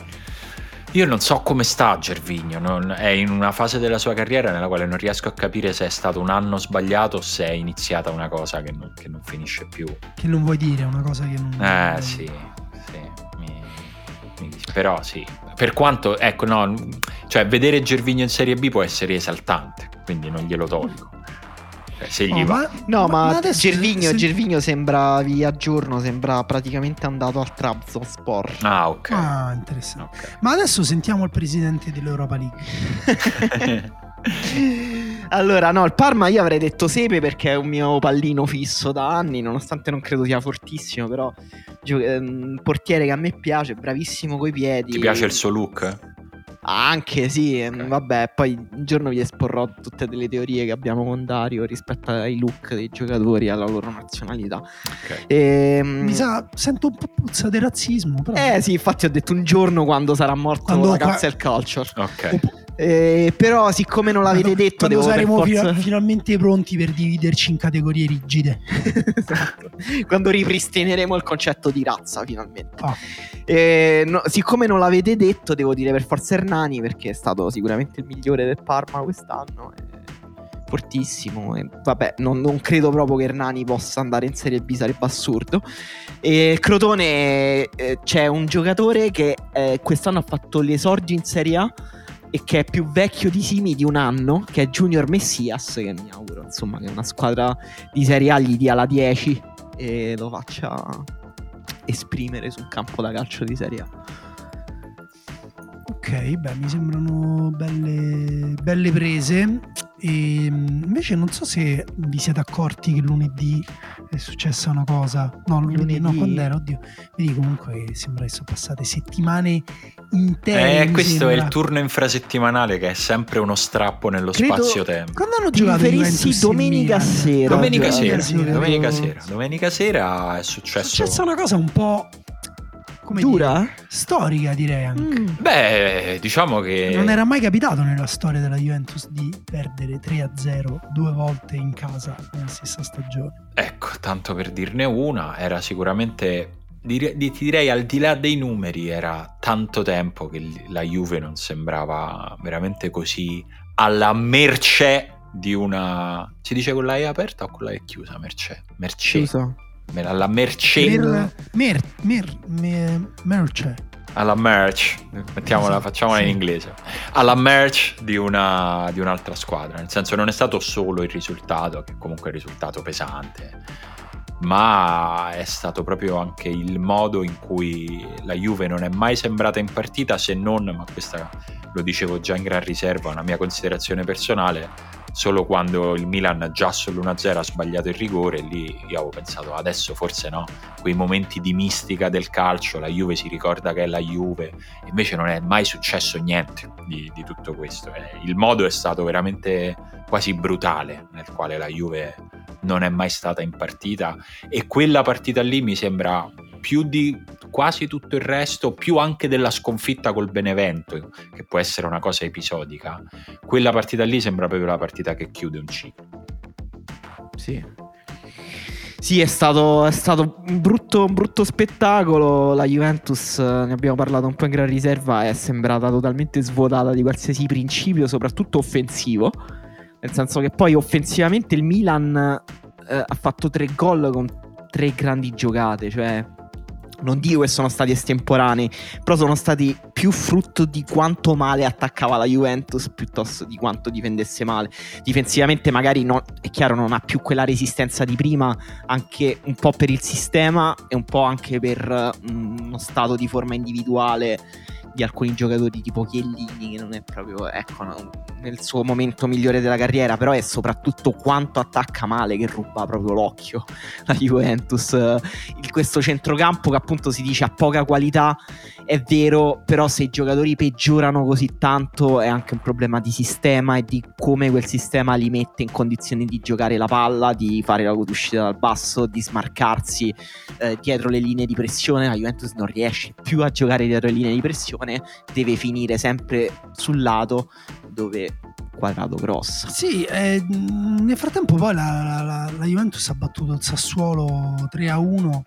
Io non so come sta Gervigno, non, è in una fase della sua carriera nella quale non riesco a capire se è stato un anno sbagliato o se è iniziata una cosa che non, che non finisce più. Che non vuoi dire, una cosa che non... Eh sì, sì, mi, mi, però sì. Per quanto, ecco, no, cioè vedere Gervigno in Serie B può essere esaltante, quindi non glielo tolgo. Se gli oh, va. Ma, no, ma, ma Gervigno, se... Gervigno sembra via giorno, sembra praticamente andato al Trabzonspor. Ah, ok. Ah, interessante. Okay. Ma adesso sentiamo il presidente dell'Europa League. <laughs> allora, no, il Parma io avrei detto Sepe perché è un mio pallino fisso da anni, nonostante non credo sia fortissimo, però gio- ehm, portiere che a me piace, bravissimo coi piedi. Ti piace il suo look? Anche sì, okay. vabbè, poi un giorno vi esporrò tutte delle teorie che abbiamo con Dario rispetto ai look dei giocatori e alla loro nazionalità. Okay. E, ehm, Mi sa, sento un po' puzza di razzismo. Però. Eh sì, infatti ho detto un giorno quando sarà morto quando la cancel culture. Ok. Eh, però, siccome non l'avete quando, detto, quando saremo forza... fi- finalmente pronti per dividerci in categorie rigide, <laughs> esatto. quando ripristineremo il concetto di razza, finalmente. Oh. Eh, no, siccome non l'avete detto, devo dire per forza Hernani, perché è stato sicuramente il migliore del Parma quest'anno. Eh, fortissimo. E vabbè, non, non, credo proprio che Hernani possa andare in Serie B, sarebbe assurdo. E Crotone eh, c'è un giocatore che eh, quest'anno ha fatto l'esordio in Serie A e che è più vecchio di Simi di un anno, che è Junior Messias, che mi auguro, insomma, che una squadra di Serie A gli dia la 10 e lo faccia esprimere sul campo da calcio di Serie A. Ok, beh, mi sembrano belle, belle prese. E ehm, invece non so se vi siete accorti che lunedì è successa una cosa. No, lunedì, lunedì. no, quando era? Oddio. Vedi comunque sembra che sono passate settimane intere. Eh, questo sembra. è il turno infrasettimanale che è sempre uno strappo nello spazio-tempo. Quando hanno giocato Juventus domenica sera. Domenica sera, domenica sera. Domenica sera è successo. È successa una cosa un po' come dura? Dire, storica direi anche. Mm. Beh, diciamo che non era mai capitato nella storia della Juventus di perdere 3-0 due volte in casa nella stessa stagione. Ecco, tanto per dirne una, era sicuramente ti direi al di là dei numeri era tanto tempo che la Juve non sembrava veramente così alla merce di una si dice con la E aperta o con la E chiusa merce merce chiusa alla merce mer, mer, mer, mer, merce. Alla merch. Mettiamola esatto, facciamola sì. in inglese alla merch di, una, di un'altra squadra. Nel senso non è stato solo il risultato che comunque è un risultato pesante ma è stato proprio anche il modo in cui la Juve non è mai sembrata in partita se non, ma questa lo dicevo già in gran riserva, una mia considerazione personale, solo quando il Milan già sull'1-0 ha sbagliato il rigore, lì io avevo pensato adesso forse no, quei momenti di mistica del calcio, la Juve si ricorda che è la Juve, invece non è mai successo niente di, di tutto questo, eh, il modo è stato veramente quasi brutale nel quale la Juve non è mai stata in partita e quella partita lì mi sembra più di quasi tutto il resto, più anche della sconfitta col Benevento, che può essere una cosa episodica, quella partita lì sembra proprio la partita che chiude un ciclo. Sì. Sì, è stato, è stato un, brutto, un, brutto, spettacolo. La Juventus, ne abbiamo parlato un po' in gran riserva, è sembrata totalmente svuotata di qualsiasi principio, soprattutto offensivo. Nel senso che poi offensivamente il Milan eh, ha fatto tre gol con tre grandi giocate, cioè non dico che sono stati estemporanei, però sono stati più frutto di quanto male attaccava la Juventus piuttosto di quanto difendesse male. Difensivamente magari non, è chiaro non ha più quella resistenza di prima, anche un po' per il sistema e un po' anche per mm, uno stato di forma individuale di alcuni giocatori tipo Chiellini che non è proprio ecco, nel suo momento migliore della carriera, però è soprattutto quanto attacca male che ruba proprio l'occhio <laughs> la Juventus. Il, questo centrocampo che appunto si dice ha poca qualità, è vero, però se i giocatori peggiorano così tanto è anche un problema di sistema e di come quel sistema li mette in condizioni di giocare la palla, di fare la uscita dal basso, di smarcarsi eh, dietro le linee di pressione. La Juventus non riesce più a giocare dietro le linee di pressione, deve finire sempre sul lato dove quadrato grosso. Sì, eh, nel frattempo poi la, la, la, Juventus ha battuto il Sassuolo 3 a 1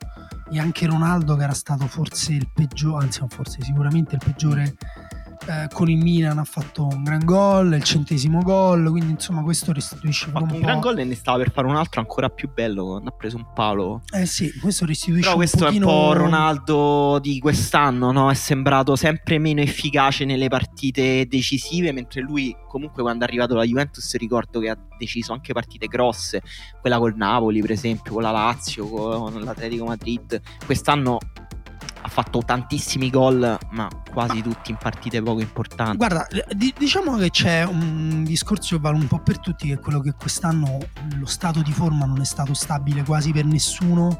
e anche Ronaldo che era stato forse il peggiore, anzi forse sicuramente il peggiore eh, con il Milan ha fatto un gran gol, il centesimo gol, quindi insomma questo restituisce fatto un, un gran gol e ne stava per fare un altro ancora più bello quando ha preso un palo. Eh sì, questo restituisce Però questo pochino... è un po' Ronaldo di quest'anno, no? È sembrato sempre meno efficace nelle partite decisive, mentre lui comunque quando è arrivato alla Juventus ricordo che ha deciso anche partite grosse, quella col Napoli per esempio, con la Lazio, con l'Atletico Madrid. Quest'anno ha fatto tantissimi gol, ma quasi ma... tutti in partite poco importanti. Guarda, d- diciamo che c'è un discorso che vale un po' per tutti, che è quello che quest'anno lo stato di forma non è stato stabile quasi per nessuno.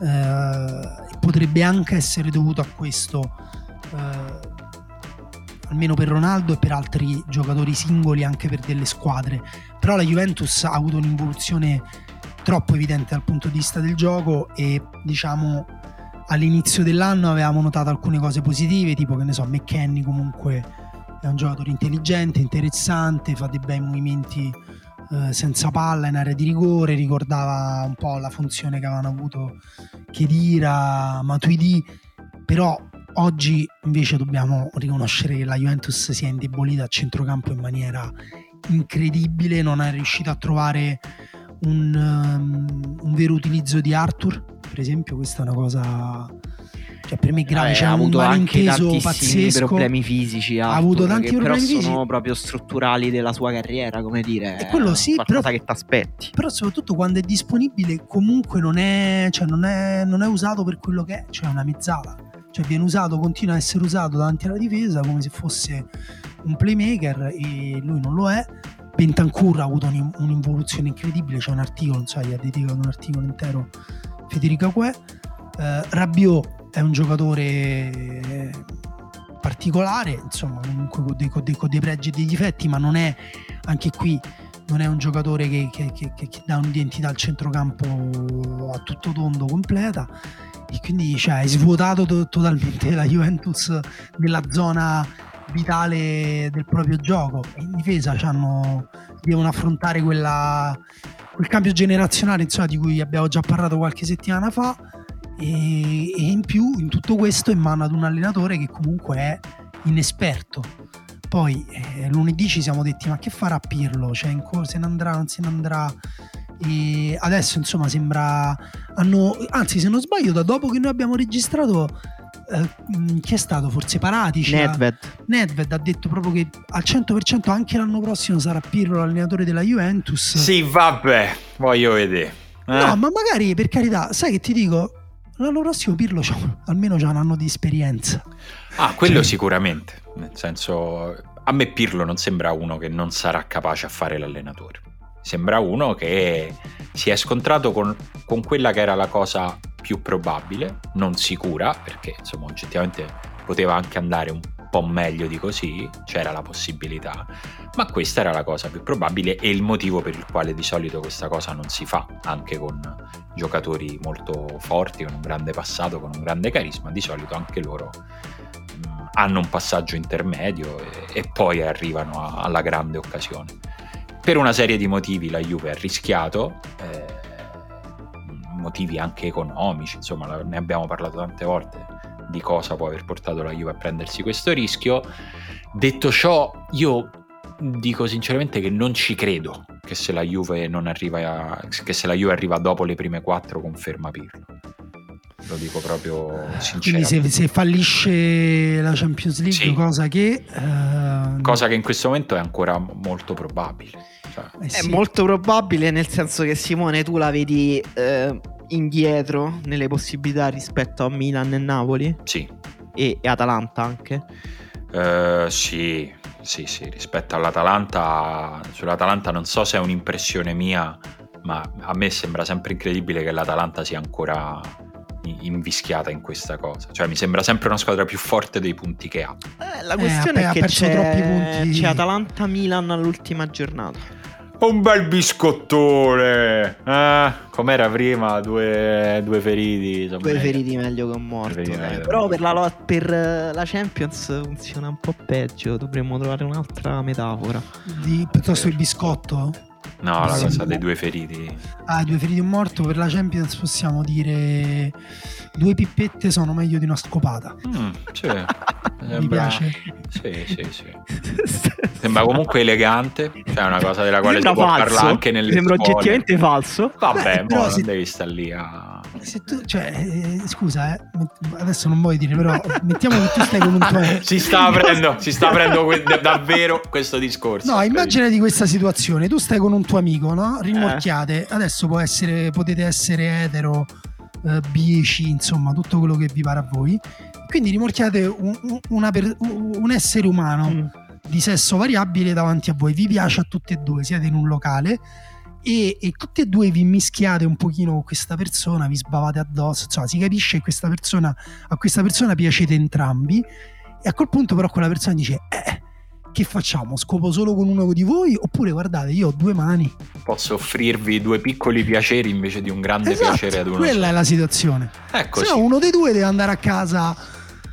Eh, potrebbe anche essere dovuto a questo. Eh, almeno per Ronaldo e per altri giocatori singoli, anche per delle squadre. Però la Juventus ha avuto un'involuzione troppo evidente dal punto di vista del gioco e diciamo all'inizio dell'anno avevamo notato alcune cose positive, tipo che ne so, McKenny comunque è un giocatore intelligente, interessante, fa dei bei movimenti eh, senza palla in area di rigore, ricordava un po' la funzione che avevano avuto Chedira, Matuidi, però oggi invece dobbiamo riconoscere che la Juventus si è indebolita a centrocampo in maniera incredibile, non è riuscita a trovare un, um, un vero utilizzo di Arthur per esempio, questa è una cosa cioè per me grave, Vabbè, c'è un malinteso pazzesco. problemi fisici ha avuto tanti problemi però sono proprio strutturali della sua carriera come dire. E quello sì però, che ti aspetti però soprattutto quando è disponibile comunque non è, cioè non è, non è usato per quello che è cioè una mezzala. Cioè viene usato continua a essere usato davanti alla difesa come se fosse un playmaker e lui non lo è. Bentancur ha avuto un'involuzione incredibile c'è un articolo non so gli ha dedicato un articolo intero Federica Gue. Eh, Rabiot è un giocatore particolare, insomma, comunque con dei, con, dei, con dei, pregi e dei difetti, ma non è anche qui non è un giocatore che, che, che, che dà un'identità al centrocampo a tutto tondo completa e quindi cioè, hai svuotato to- totalmente la Juventus nella zona vitale del proprio gioco in difesa devono affrontare quella, quel cambio generazionale insomma, di cui abbiamo già parlato qualche settimana fa e, e, in più in tutto questo in mano ad un allenatore che comunque è inesperto. Poi eh, lunedì ci siamo detti ma che farà Pirlo? Cioè in co- se ne andrà non se ne andrà? E adesso insomma sembra hanno anzi se non sbaglio da dopo che noi abbiamo registrato eh, chi è stato? Forse Paratici? Nedved. Nedved ha detto proprio che al 100% anche l'anno prossimo sarà Pirlo l'allenatore della Juventus. Sì, vabbè, voglio vedere. Eh? No, ma magari per carità, sai che ti dico? L'anno prossimo Pirlo c'ha, almeno c'ha un anno di esperienza. Ah, quello cioè... sicuramente. Nel senso, a me Pirlo non sembra uno che non sarà capace a fare l'allenatore. Sembra uno che si è scontrato con, con quella che era la cosa più probabile, non sicura, perché insomma oggettivamente poteva anche andare un po' meglio di così, c'era la possibilità, ma questa era la cosa più probabile e il motivo per il quale di solito questa cosa non si fa, anche con giocatori molto forti, con un grande passato, con un grande carisma, di solito anche loro mm, hanno un passaggio intermedio e, e poi arrivano a, alla grande occasione. Per una serie di motivi la Juve ha rischiato. Eh, motivi anche economici, insomma ne abbiamo parlato tante volte di cosa può aver portato la Juve a prendersi questo rischio. Detto ciò, io dico sinceramente che non ci credo che se la Juve arriva a, che se la Juve arriva dopo le prime quattro conferma Pirlo. Lo dico proprio sinceramente. Quindi se, se fallisce la Champions League, sì. cosa che... Uh... Cosa che in questo momento è ancora molto probabile. Cioè. Eh sì. È molto probabile nel senso che Simone tu la vedi eh, indietro nelle possibilità rispetto a Milan e Napoli? Sì. E, e Atalanta anche? Uh, sì, sì, sì, rispetto all'Atalanta, sull'Atalanta non so se è un'impressione mia, ma a me sembra sempre incredibile che l'Atalanta sia ancora invischiata in questa cosa. Cioè, mi sembra sempre una squadra più forte dei punti che ha. Eh, la questione eh, è che c'è, troppi punti. c'è Atalanta-Milan all'ultima giornata. Un bel biscottone. Eh, com'era prima? Due, due feriti. Due meglio. feriti meglio che un morto. Eh. Però per la, per la, Champions funziona un po' peggio. Dovremmo trovare un'altra metafora. Di, piuttosto il biscotto? No, la cosa dei due feriti. Ah, due feriti e un morto. Per la Champions possiamo dire due pippette sono meglio di una scopata. Mm, sì. Sembra... <laughs> Mi piace. Sì, sì, sì. <laughs> Sembra comunque elegante. Cioè, una cosa della quale sembra si può parlare anche nelle Sembra scuole. oggettivamente falso. Vabbè, Beh, mo, se... non devi stare lì a. Se tu, cioè, eh, scusa, eh, adesso non vuoi dire, però <laughs> mettiamo che tu stai con un tuo. si sta aprendo, si sta aprendo que- davvero questo discorso. No, immagina di questa situazione: tu stai con un tuo amico, no? Rimorchiate. Eh. Adesso può essere, potete essere etero, eh, bici, insomma, tutto quello che vi pare a voi. Quindi rimorchiate un, un, per, un essere umano mm. di sesso variabile davanti a voi. Vi piace a tutti e due, siete in un locale. E, e, tutti e due vi mischiate un pochino con questa persona, vi sbavate addosso, insomma si capisce che questa persona, a questa persona piacete entrambi e a quel punto però quella persona dice eh, che facciamo? Scopo solo con uno di voi? Oppure guardate, io ho due mani. Posso offrirvi due piccoli piaceri invece di un grande esatto, piacere ad uno. Quella è la situazione. Ecco. Se no, uno dei due deve andare a casa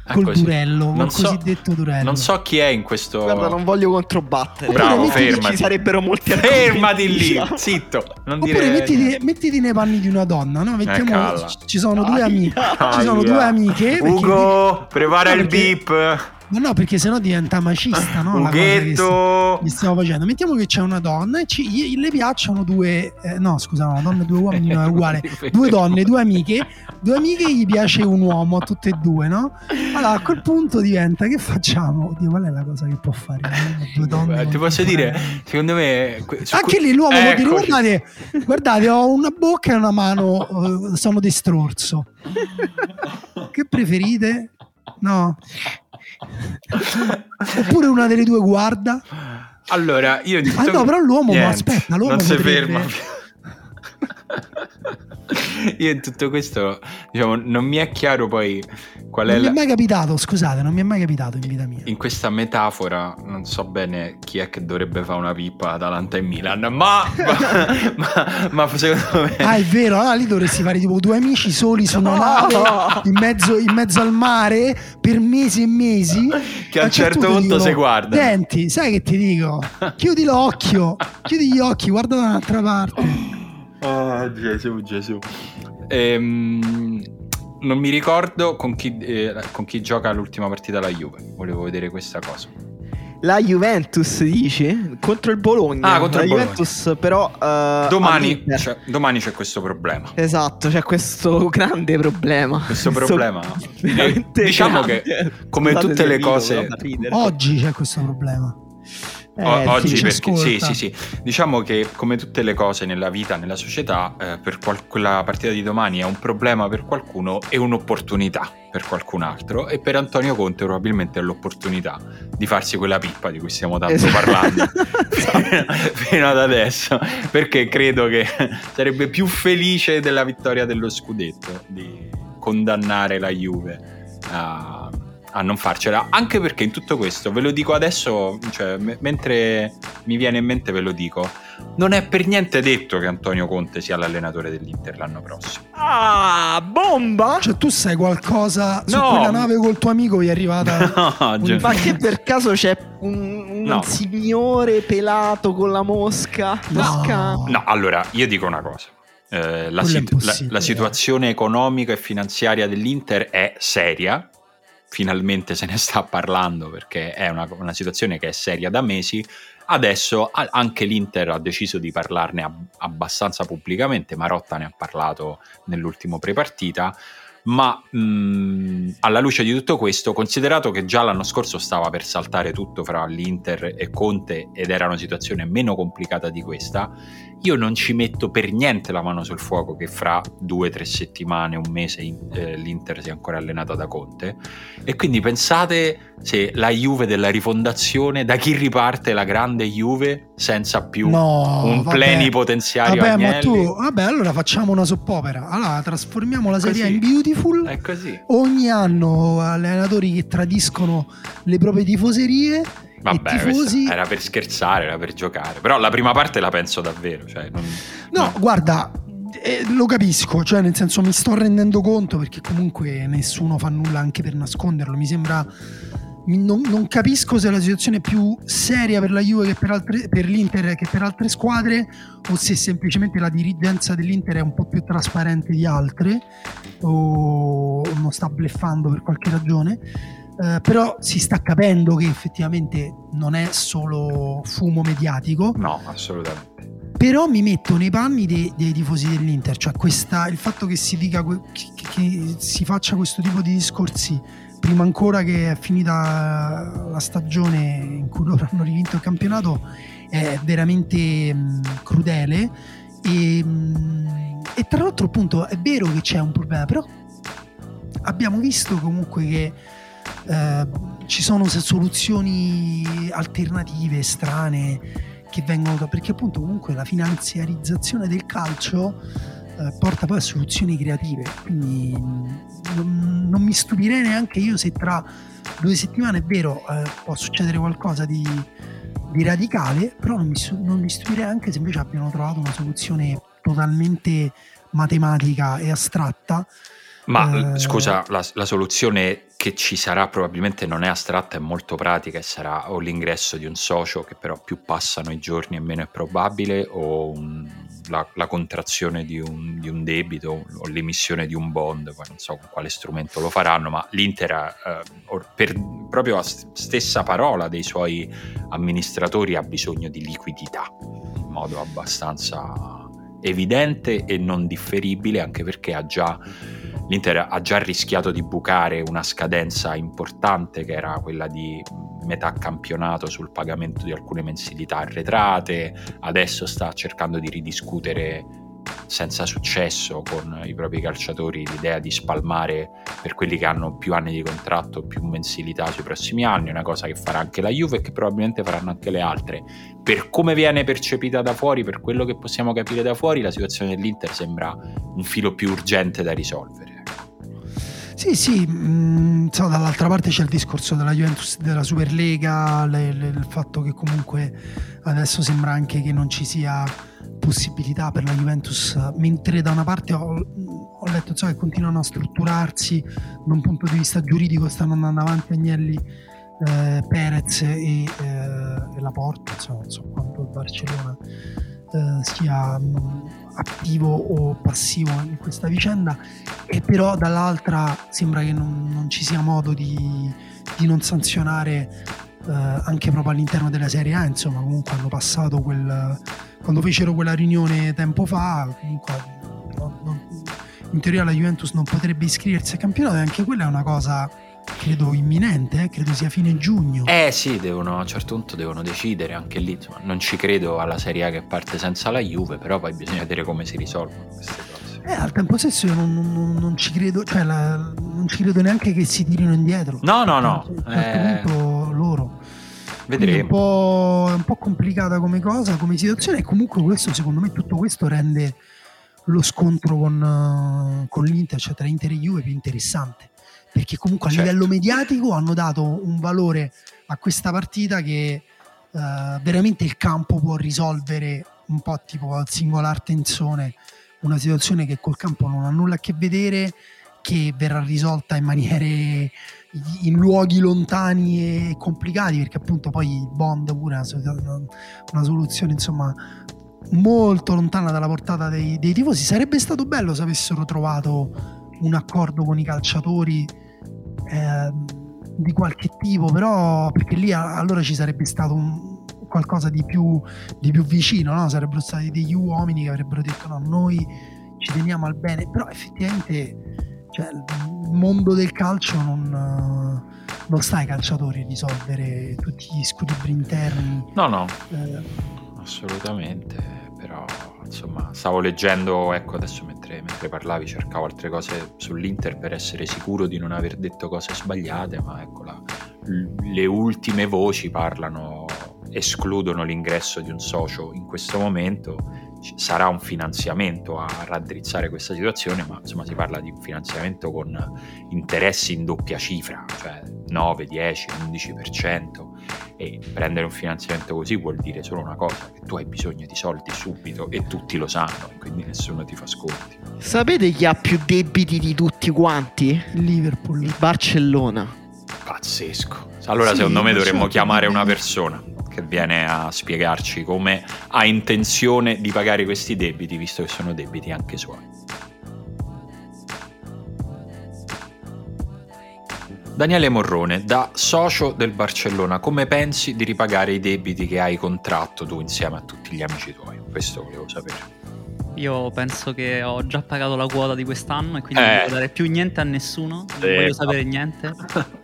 col così. durello, non col so, cosiddetto durello. Non so chi è in questo. Guarda, non voglio controbattere. Bravo, fermati. Ci sarebbero molti Fermati lì, zitto. Non Oppure dire... mettiti, mettiti, nei panni di una donna, no? Mettiamo, eh, ci sono due amiche. Ci sono due amiche. Ugo, prepara il beep. Ma no, perché sennò diventa macista, no? Ughetto! Che stiamo facendo. Mettiamo che c'è una donna e ci, gli, le piacciono due. Eh, no, scusa, no, una donna e due uomini no, è uguale. <laughs> due donne, due amiche. Due amiche gli piace un uomo a tutte e due, no? Allora a quel punto diventa che facciamo? Oddio, qual è la cosa che può fare? Due donne. Ti posso dire, secondo me. Anche lì l'uomo può dire: guardate, guardate, ho una bocca e una mano, uh, sono destrorso. <laughs> che preferite? No. <laughs> Oppure una delle due guarda. Allora, io dico... Ah no, però l'uomo, ma aspetta, l'uomo non si ferma. <laughs> Io in tutto questo, diciamo, non mi è chiaro poi qual è. Non la... mi è mai capitato, scusate, non mi è mai capitato in vita mia. In questa metafora, non so bene chi è che dovrebbe fare una pippa Atalanta e Milan, ma, ma, <laughs> ma, ma, secondo me. Ah, è vero, allora lì dovresti fare tipo due amici soli su una nave in, mezzo, in, mezzo, al mare per mesi e mesi. Che a un certo, certo punto si guarda. Senti, sai che ti dico? Chiudi l'occhio, chiudi gli occhi, guarda da un'altra parte. <laughs> Oh, Gesù, Gesù. Ehm, non mi ricordo con chi, eh, con chi gioca l'ultima partita la Juve. Volevo vedere questa cosa. La Juventus dici? Contro il Bologna. Ah, contro la il Juventus, però. Uh, domani, c'è, domani, c'è, questo problema. Esatto, c'è questo grande problema. Questo problema. diciamo grande. che, come Scusate tutte le cose. Oggi c'è questo problema. Eh, oggi perché sì, sì, sì. Diciamo che come tutte le cose nella vita, nella società, eh, per qual- quella partita di domani è un problema per qualcuno e un'opportunità per qualcun altro e per Antonio Conte probabilmente è l'opportunità di farsi quella pippa di cui stiamo tanto esatto. parlando fino, <laughs> <laughs> fino ad adesso perché credo che sarebbe più felice della vittoria dello scudetto di condannare la Juve a a non farcela. Anche perché in tutto questo, ve lo dico adesso, cioè, m- mentre mi viene in mente ve lo dico, non è per niente detto che Antonio Conte sia l'allenatore dell'Inter l'anno prossimo. Ah, bomba! Cioè tu sai qualcosa su no. quella nave col tuo amico vi è arrivata... <laughs> no, un... Ma che per caso c'è un, un no. signore pelato con la mosca? No. no, allora, io dico una cosa. Eh, la, sit- la, la situazione economica e finanziaria dell'Inter è seria, finalmente se ne sta <laughs> parlando perché è una, una situazione che è seria da mesi. Adesso anche l'Inter ha deciso di parlarne abbastanza pubblicamente, Marotta ne ha parlato nell'ultimo prepartita. ma mh, alla luce di tutto questo, considerato che già l'anno scorso stava per saltare tutto fra l'Inter e Conte ed era una situazione meno complicata di questa, io non ci metto per niente la mano sul fuoco che fra due o tre settimane, un mese eh, l'Inter sia ancora allenata da Conte. E quindi pensate se la Juve della rifondazione, da chi riparte la grande Juve senza più no, un vabbè, plenipotenziario vabbè, Agnelli. ma tu, vabbè, allora facciamo una soppopera. Allora trasformiamo la Serie così. in Beautiful. È così. Ogni anno allenatori che tradiscono le proprie tifoserie Vabbè, tifosi... era per scherzare, era per giocare. Però la prima parte la penso davvero. Cioè non... no, guarda, eh, lo capisco, cioè nel senso mi sto rendendo conto perché comunque nessuno fa nulla anche per nasconderlo. Mi sembra. Non, non capisco se la situazione è più seria per la Juve che per, altre, per l'Inter che per altre squadre o se semplicemente la dirigenza dell'Inter è un po' più trasparente di altre o non sta bleffando per qualche ragione eh, però si sta capendo che effettivamente non è solo fumo mediatico. No, assolutamente. Però mi metto nei panni dei, dei tifosi dell'Inter, cioè questa, il fatto che si dica che, che si faccia questo tipo di discorsi prima ancora che è finita la stagione in cui loro hanno rivinto il campionato è veramente mh, crudele e, mh, e, tra l'altro appunto è vero che c'è un problema però abbiamo visto comunque che eh, ci sono soluzioni alternative, strane, che vengono perché appunto comunque la finanziarizzazione del calcio eh, porta poi a soluzioni creative, quindi non, non, mi stupirei neanche io se tra due settimane è vero eh, può succedere qualcosa di, di radicale, però non mi, non mi stupirei anche se invece abbiano trovato una soluzione totalmente matematica e astratta ma eh... scusa, la, la, soluzione che ci sarà probabilmente non è astratta, è molto pratica e sarà o l'ingresso di un socio che però più passano i giorni e meno è probabile o un, la, la, contrazione di un, di un, debito o l'emissione di un bond, poi non so con quale strumento lo faranno, ma l'Inter eh, per proprio a stessa parola dei suoi amministratori ha bisogno di liquidità in modo abbastanza evidente e non differibile anche perché ha già l'Inter ha già rischiato di bucare una scadenza importante che era quella di metà campionato sul pagamento di alcune mensilità arretrate, adesso sta cercando di ridiscutere senza successo con i propri calciatori l'idea di spalmare per quelli che hanno più anni di contratto più mensilità sui prossimi anni, una cosa che farà anche la Juve e che probabilmente faranno anche le altre. Per come viene percepita da fuori, per quello che possiamo capire da fuori, la situazione dell'Inter sembra un filo più urgente da risolvere. Sì, sì, mh, mm, so, dall'altra parte c'è il discorso della Juventus della Superlega, le, le, il fatto che comunque adesso sembra anche che non ci sia possibilità per la Juventus, mentre da una parte ho, ho letto so, che continuano a strutturarsi da un punto di vista giuridico, stanno andando avanti Agnelli, eh, Perez e, eh, e Laporta, insomma, non so quanto il Barcellona eh, sia mm, attivo o passivo in questa vicenda, e però dall'altra sembra che non, non ci sia modo di, di non sanzionare eh, anche proprio all'interno della Serie A, insomma comunque hanno passato quel... quando fecero quella riunione tempo fa, comunque non, non, in teoria la Juventus non potrebbe iscriversi al campionato e anche quella è una cosa credo imminente, eh? credo sia fine giugno. Eh sì, devono, a un certo punto devono decidere anche lì, insomma, non ci credo alla Serie A che parte senza la Juve, però poi bisogna vedere come si risolvono queste cose. Eh, al tempo stesso io non, non, non ci credo, cioè la, non ci credo neanche che si tirino indietro. No, no, no. A eh... punto loro. Vedremo. È un, po', è un po' complicata come cosa, come situazione e comunque questo, secondo me, tutto questo rende lo scontro con, con l'Inter, cioè tra Inter e Juve, più interessante perché comunque a certo. livello mediatico hanno dato un valore a questa partita che uh, veramente il campo può risolvere un po' tipo al singolar tensione una situazione che col campo non ha nulla a che vedere che verrà risolta in maniere in luoghi lontani e complicati perché appunto poi Bond pure è una, una soluzione insomma molto lontana dalla portata dei, dei tifosi sarebbe stato bello se avessero trovato un accordo con i calciatori eh, di qualche tipo, però perché lì allora ci sarebbe stato un, qualcosa di più, di più vicino, no? sarebbero stati degli uomini che avrebbero detto no, noi ci teniamo al bene, però effettivamente Cioè, il mondo del calcio non, non sta ai calciatori a risolvere tutti gli squilibri interni. No, no, eh. assolutamente. Però, insomma, stavo leggendo, ecco, adesso mentre, mentre parlavi cercavo altre cose sull'Inter per essere sicuro di non aver detto cose sbagliate, ma ecco, la, le ultime voci parlano, escludono l'ingresso di un socio in questo momento sarà un finanziamento a raddrizzare questa situazione, ma insomma si parla di un finanziamento con interessi in doppia cifra, cioè 9, 10, 11% e prendere un finanziamento così vuol dire solo una cosa, che tu hai bisogno di soldi subito e tutti lo sanno, quindi nessuno ti fa sconti. Sapete chi ha più debiti di tutti quanti? Liverpool. Il Barcellona. Pazzesco. Allora sì, secondo me dovremmo chiamare una persona che viene a spiegarci come ha intenzione di pagare questi debiti, visto che sono debiti anche suoi. Daniele Morrone, da socio del Barcellona, come pensi di ripagare i debiti che hai contratto tu insieme a tutti gli amici tuoi? Questo volevo sapere. Io penso che ho già pagato la quota di quest'anno e quindi eh. non voglio dare più niente a nessuno. Non eh, voglio sapere niente.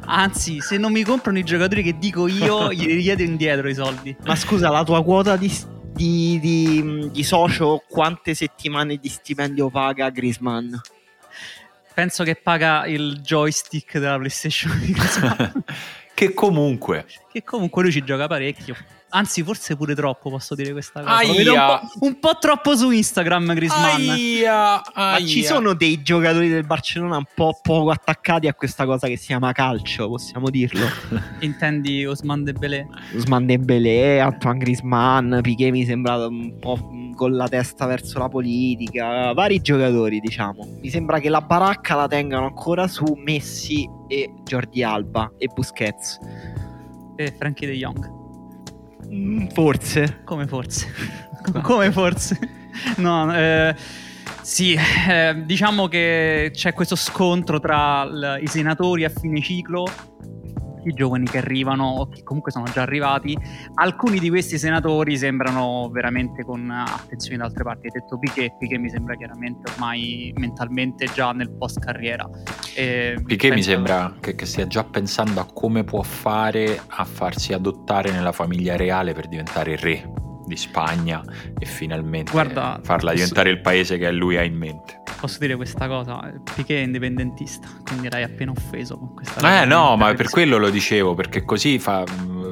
Anzi, se non mi comprano i giocatori che dico io, <laughs> gli richiedo indietro i soldi. Ma scusa, la tua quota di, di, di, di socio, quante settimane di stipendio paga Grisman? Penso che paga il joystick della PlayStation di <laughs> che comunque. Che comunque lui ci gioca parecchio. Anzi, forse pure troppo, posso dire questa cosa. Un po', un, po', troppo su Instagram, Griezmann. Aia, aia. Ma ci sono dei giocatori del Barcellona un po' poco attaccati a questa cosa che si chiama calcio, possiamo dirlo. <laughs> Intendi Osman Dembélé? Osman Dembélé, Antoine Griezmann, Piqué mi sembra un po' con la testa verso la politica, vari giocatori, diciamo. Mi sembra che la baracca la tengano ancora su Messi e Jordi Alba e Busquets. E Frankie De Jong. Mm, forse. Come forse? <laughs> Come forse? No, eh, sì, eh, diciamo che c'è questo scontro tra l- i senatori a fine ciclo i giovani che arrivano o che comunque sono già arrivati. Alcuni di questi senatori sembrano veramente con attenzione da altre parti. Hai detto Piquet, Piquet mi sembra chiaramente ormai mentalmente già nel post carriera. E Piquet mi sembra che, che, stia già pensando a come può fare a farsi adottare nella famiglia reale per diventare re di Spagna e finalmente Guarda, farla diventare il paese che lui ha in mente. Posso dire questa cosa? Piquet è indipendentista, quindi l'hai appena offeso con questa cosa. Eh no, ma per quello lo dicevo, perché così fa,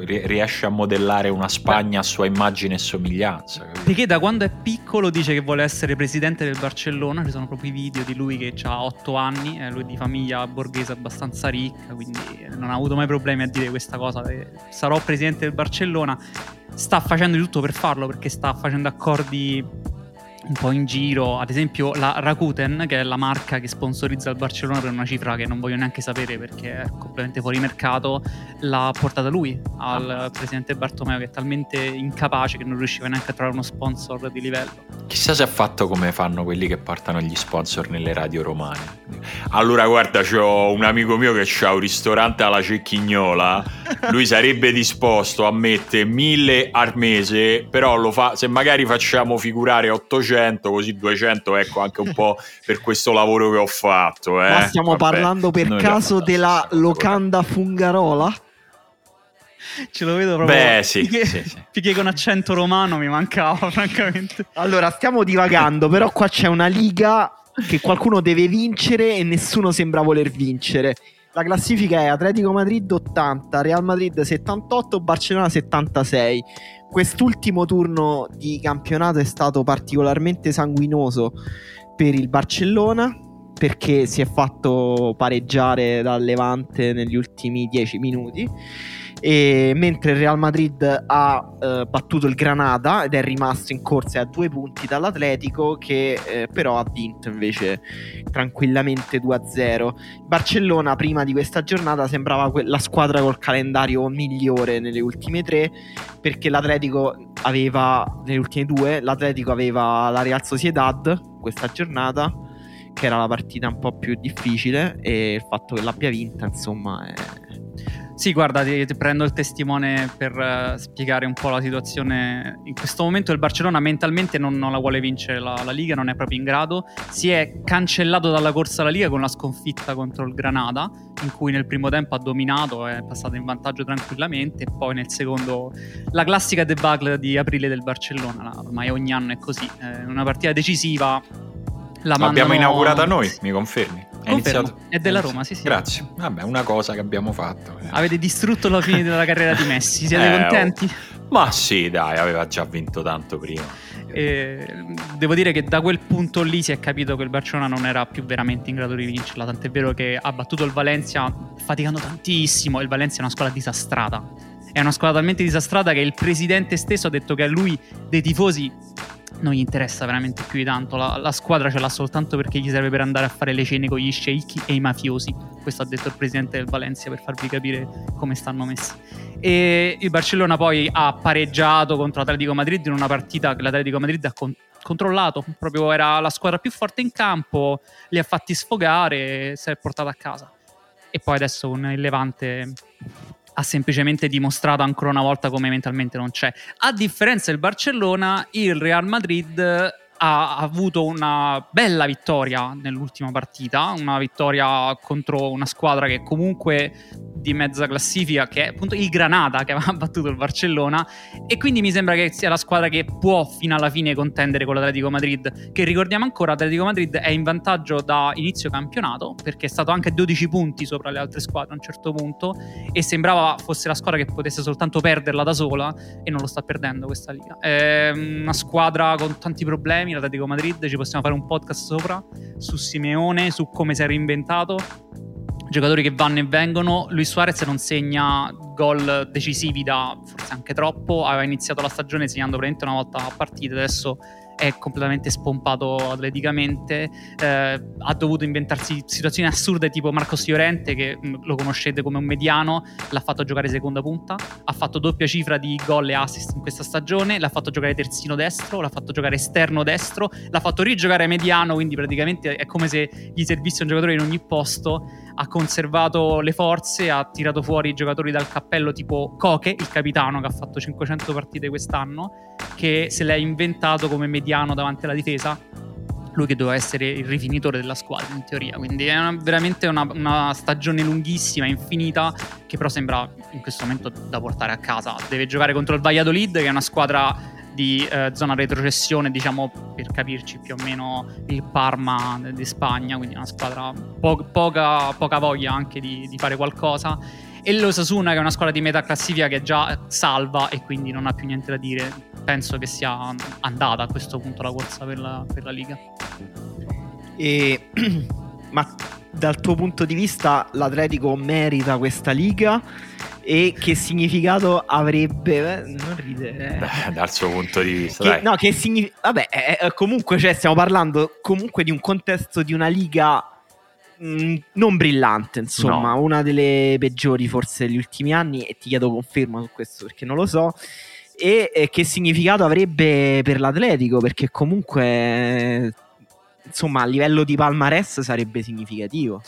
riesce a modellare una Spagna a sua immagine e somiglianza. Piquet da quando è piccolo dice che vuole essere presidente del Barcellona, ci sono proprio i video di lui che ha 8 anni, è lui di famiglia borghese abbastanza ricca, quindi non ha avuto mai problemi a dire questa cosa, sarò presidente del Barcellona sta facendo di tutto per farlo perché sta facendo accordi un po' in giro, ad esempio la Rakuten, che è la marca che sponsorizza il Barcellona per una cifra che non voglio neanche sapere perché è completamente fuori mercato, l'ha portata lui al presidente Bartomeo che è talmente incapace che non riusciva neanche a trovare uno sponsor di livello. Chissà se ha fatto come fanno quelli che portano gli sponsor nelle radio romane. Allora guarda, c'ho un amico mio che ha un ristorante alla Cecchignola, lui sarebbe disposto a mettere mille al mese, però lo fa, se magari facciamo figurare 800 200, così 200, ecco anche un po' per questo lavoro che ho fatto. Eh. Ma stiamo Vabbè, parlando per caso della locanda fungarola? Ce lo vedo proprio. Beh, sì, Piché, sì, sì. Piché con accento romano mi mancava, <laughs> francamente. Allora, stiamo divagando, però qua c'è una liga che qualcuno deve vincere e nessuno sembra voler vincere. La classifica è Atletico Madrid 80, Real Madrid 78, Barcellona 76 quest'ultimo turno di campionato è stato particolarmente sanguinoso per il Barcellona perché si è fatto pareggiare dal Levante negli ultimi 10 minuti e mentre il Real Madrid ha eh, battuto il Granada ed è rimasto in corsa a due punti dall'Atletico che eh, però ha vinto invece tranquillamente 2-0 Barcellona prima di questa giornata sembrava que- la squadra col calendario migliore nelle ultime tre perché l'Atletico aveva nelle ultime due l'Atletico aveva la Real Sociedad questa giornata che era la partita un po' più difficile e il fatto che l'abbia vinta insomma è Sì, guarda, ti, ti, prendo il testimone per uh, spiegare un po' la situazione. In questo momento il Barcellona mentalmente non, non la vuole vincere la, la, Liga, non è proprio in grado. Si è cancellato dalla corsa alla Liga con la sconfitta contro il Granada, in cui nel primo tempo ha dominato, è passato in vantaggio tranquillamente, e poi nel secondo la classica debacle di aprile del Barcellona, ormai ogni anno è così. Eh, una partita decisiva la L'abbiamo inaugurata noi, mi confermi? È iniziato. È della Roma, sì, sì. Grazie. Vabbè, una cosa che abbiamo fatto. Avete distrutto la fine della carriera di Messi, siete eh, contenti? Oh. Ma sì, dai, aveva già vinto tanto prima. E devo dire che da quel punto lì si è capito che il Barcellona non era più veramente in grado di vincerla. Tant'è vero che ha battuto il Valencia faticando tantissimo. Il Valencia è una squadra disastrata. È una squadra talmente disastrata che il presidente stesso ha detto che a lui dei tifosi non gli interessa veramente più di tanto. La, la, squadra ce l'ha soltanto perché gli serve per andare a fare le cene con gli sceicchi e i mafiosi. Questo ha detto il presidente del Valencia per farvi capire come stanno messi. E il Barcellona poi ha pareggiato contro l'Atletico Madrid in una partita che l'Atletico Madrid ha con- controllato. Proprio era la squadra più forte in campo, li ha fatti sfogare e si è portato a casa. E poi adesso con il Levante ha semplicemente dimostrato ancora una volta come mentalmente non c'è. A differenza del Barcellona, il Real Madrid ha avuto una bella vittoria nell'ultima partita, una vittoria contro una squadra che comunque di mezza classifica, che è appunto il Granada che <laughs> aveva battuto il Barcellona, e quindi mi sembra che sia la squadra che può fino alla fine contendere con l'Atletico Madrid, che ricordiamo ancora, l'Atletico Madrid è in vantaggio da inizio campionato, perché è stato anche 12 punti sopra le altre squadre a un certo punto, e sembrava fosse la squadra che potesse soltanto perderla da sola, e non lo sta perdendo questa liga. È una squadra con tanti problemi, l'Atletico Madrid, ci possiamo fare un podcast sopra, su Simeone, su come si è reinventato, giocatori che vanno e vengono. Luis Suarez non segna gol decisivi da forse anche troppo. Aveva iniziato la stagione segnando praticamente una volta a partita, adesso è completamente spompato atleticamente, eh, ha dovuto inventarsi situazioni assurde tipo Marcos Llorente che mm, lo conoscete come un mediano, l'ha fatto giocare seconda punta, ha fatto doppia cifra di gol e assist in questa stagione, l'ha fatto giocare terzino destro, l'ha fatto giocare esterno destro, l'ha fatto rigiocare mediano, quindi praticamente è come se gli servisse un giocatore in ogni posto, ha conservato le forze, ha tirato fuori i giocatori dal cappello tipo Koke, il capitano che ha fatto 500 partite quest'anno, che se l'è inventato come mediano davanti alla difesa lui che doveva essere il rifinitore della squadra in teoria. Quindi è una, veramente una, una, stagione lunghissima, infinita, che però sembra in questo momento da portare a casa. Deve giocare contro il Valladolid, che è una squadra di eh, zona retrocessione, diciamo per capirci più o meno il Parma di Spagna, quindi una squadra po- poca, poca, voglia anche di, di fare qualcosa. E l'Osasuna che è una squadra di metà classifica che è già salva e quindi non ha più niente da dire. Penso che sia andata a questo punto la corsa per la, per la Liga. E, <clears throat> ma dal tuo punto di vista l'Atletico merita questa Liga? e che significato avrebbe non ridere eh. dal suo punto di vista che, no che significa vabbè eh, eh, comunque cioè, stiamo parlando comunque di un contesto di una liga Mm, non brillante, insomma, no. una delle peggiori forse degli ultimi anni e ti chiedo conferma su questo perché non lo so. E, e che significato avrebbe per l'Atletico? Perché comunque, insomma, a livello di palmarès sarebbe significativo.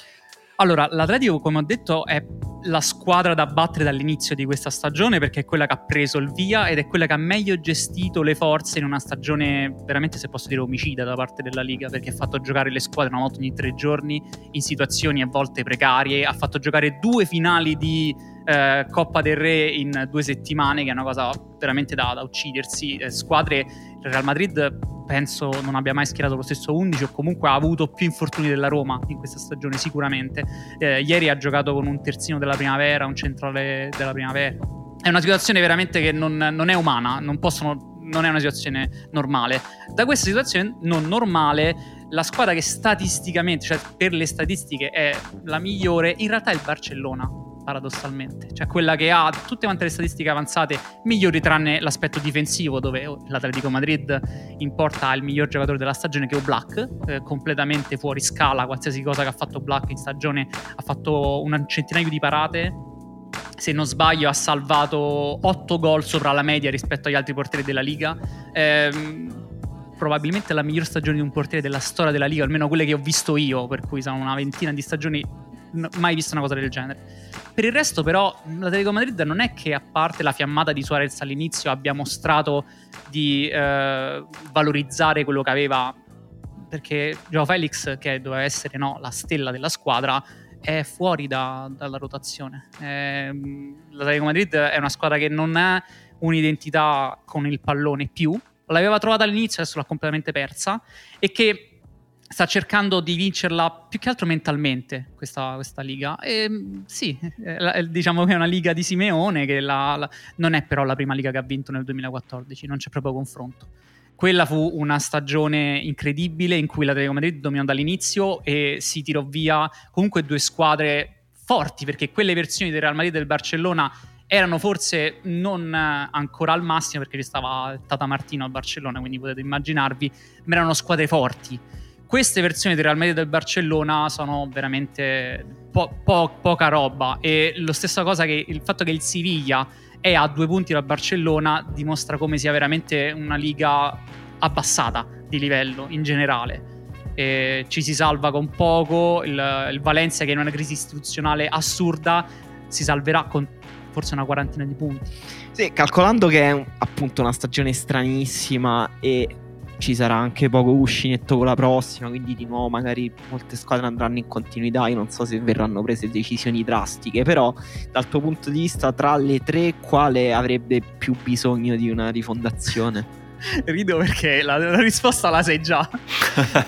Allora, l'Atletico, come ho detto, è la squadra da battere dall'inizio di questa stagione perché è quella che ha preso il via ed è quella che ha meglio gestito le forze in una stagione veramente, se posso dire, omicida da parte della Liga perché ha fatto giocare le squadre una volta ogni tre giorni in situazioni a volte precarie, ha fatto giocare due finali di eh, Coppa del Re in due settimane, che è una cosa veramente da, da uccidersi. Eh, squadre, il Real Madrid penso non abbia mai schierato lo stesso 11 o comunque ha avuto più infortuni della Roma in questa stagione sicuramente. Eh, ieri ha giocato con un terzino della primavera, un centrale della primavera. È una situazione veramente che non, non è umana, non, possono, non è una situazione normale. Da questa situazione non normale la squadra che statisticamente, cioè per le statistiche è la migliore, in realtà è il Barcellona paradossalmente, cioè quella che ha tutte quante le statistiche avanzate migliori tranne l'aspetto difensivo dove l'Atletico Madrid importa il miglior giocatore della stagione che è Black, eh, completamente fuori scala, qualsiasi cosa che ha fatto Black in stagione ha fatto un centinaio di parate, se non sbaglio ha salvato 8 gol sopra la media rispetto agli altri portieri della Liga. Eh, probabilmente la miglior stagione di un portiere della storia della Liga, almeno quelle che ho visto io, per cui sono una ventina di stagioni mai visto una cosa del genere. Per il resto, però, l'Atletico Madrid non è che, a parte la fiammata di Suarez all'inizio, abbia mostrato di eh, valorizzare quello che aveva. Perché Joao Felix, che doveva essere no, la stella della squadra, è fuori da, dalla rotazione. Eh, L'Atletico Madrid è una squadra che non ha un'identità con il pallone più. L'aveva trovata all'inizio, adesso l'ha completamente persa. E che sta cercando di vincerla più che altro mentalmente questa, questa liga. E, sì, eh, diciamo che è una liga di Simeone, che la, la, non è però la prima liga che ha vinto nel 2014, non c'è proprio confronto. Quella fu una stagione incredibile in cui l'Atletico Madrid dominò dall'inizio e si tirò via comunque due squadre forti, perché quelle versioni del Real Madrid e del Barcellona erano forse non ancora al massimo perché ci stava Tata Martino a Barcellona, quindi potete immaginarvi, ma erano squadre forti queste versioni del Real Madrid del Barcellona sono veramente po- po- poca roba e lo stesso cosa che il fatto che il Siviglia è a due punti dal Barcellona dimostra come sia veramente una liga abbassata di livello in generale. E ci si salva con poco, il, il Valencia che è in una crisi istituzionale assurda si salverà con forse una quarantina di punti. Sì, calcolando che è appunto una stagione stranissima e ci sarà anche poco uscinetto con la prossima, quindi di nuovo magari molte squadre andranno in continuità, io non so se verranno prese decisioni drastiche, però dal tuo punto di vista tra le tre quale avrebbe più bisogno di una rifondazione? <laughs> Rido perché la, la risposta la sai già.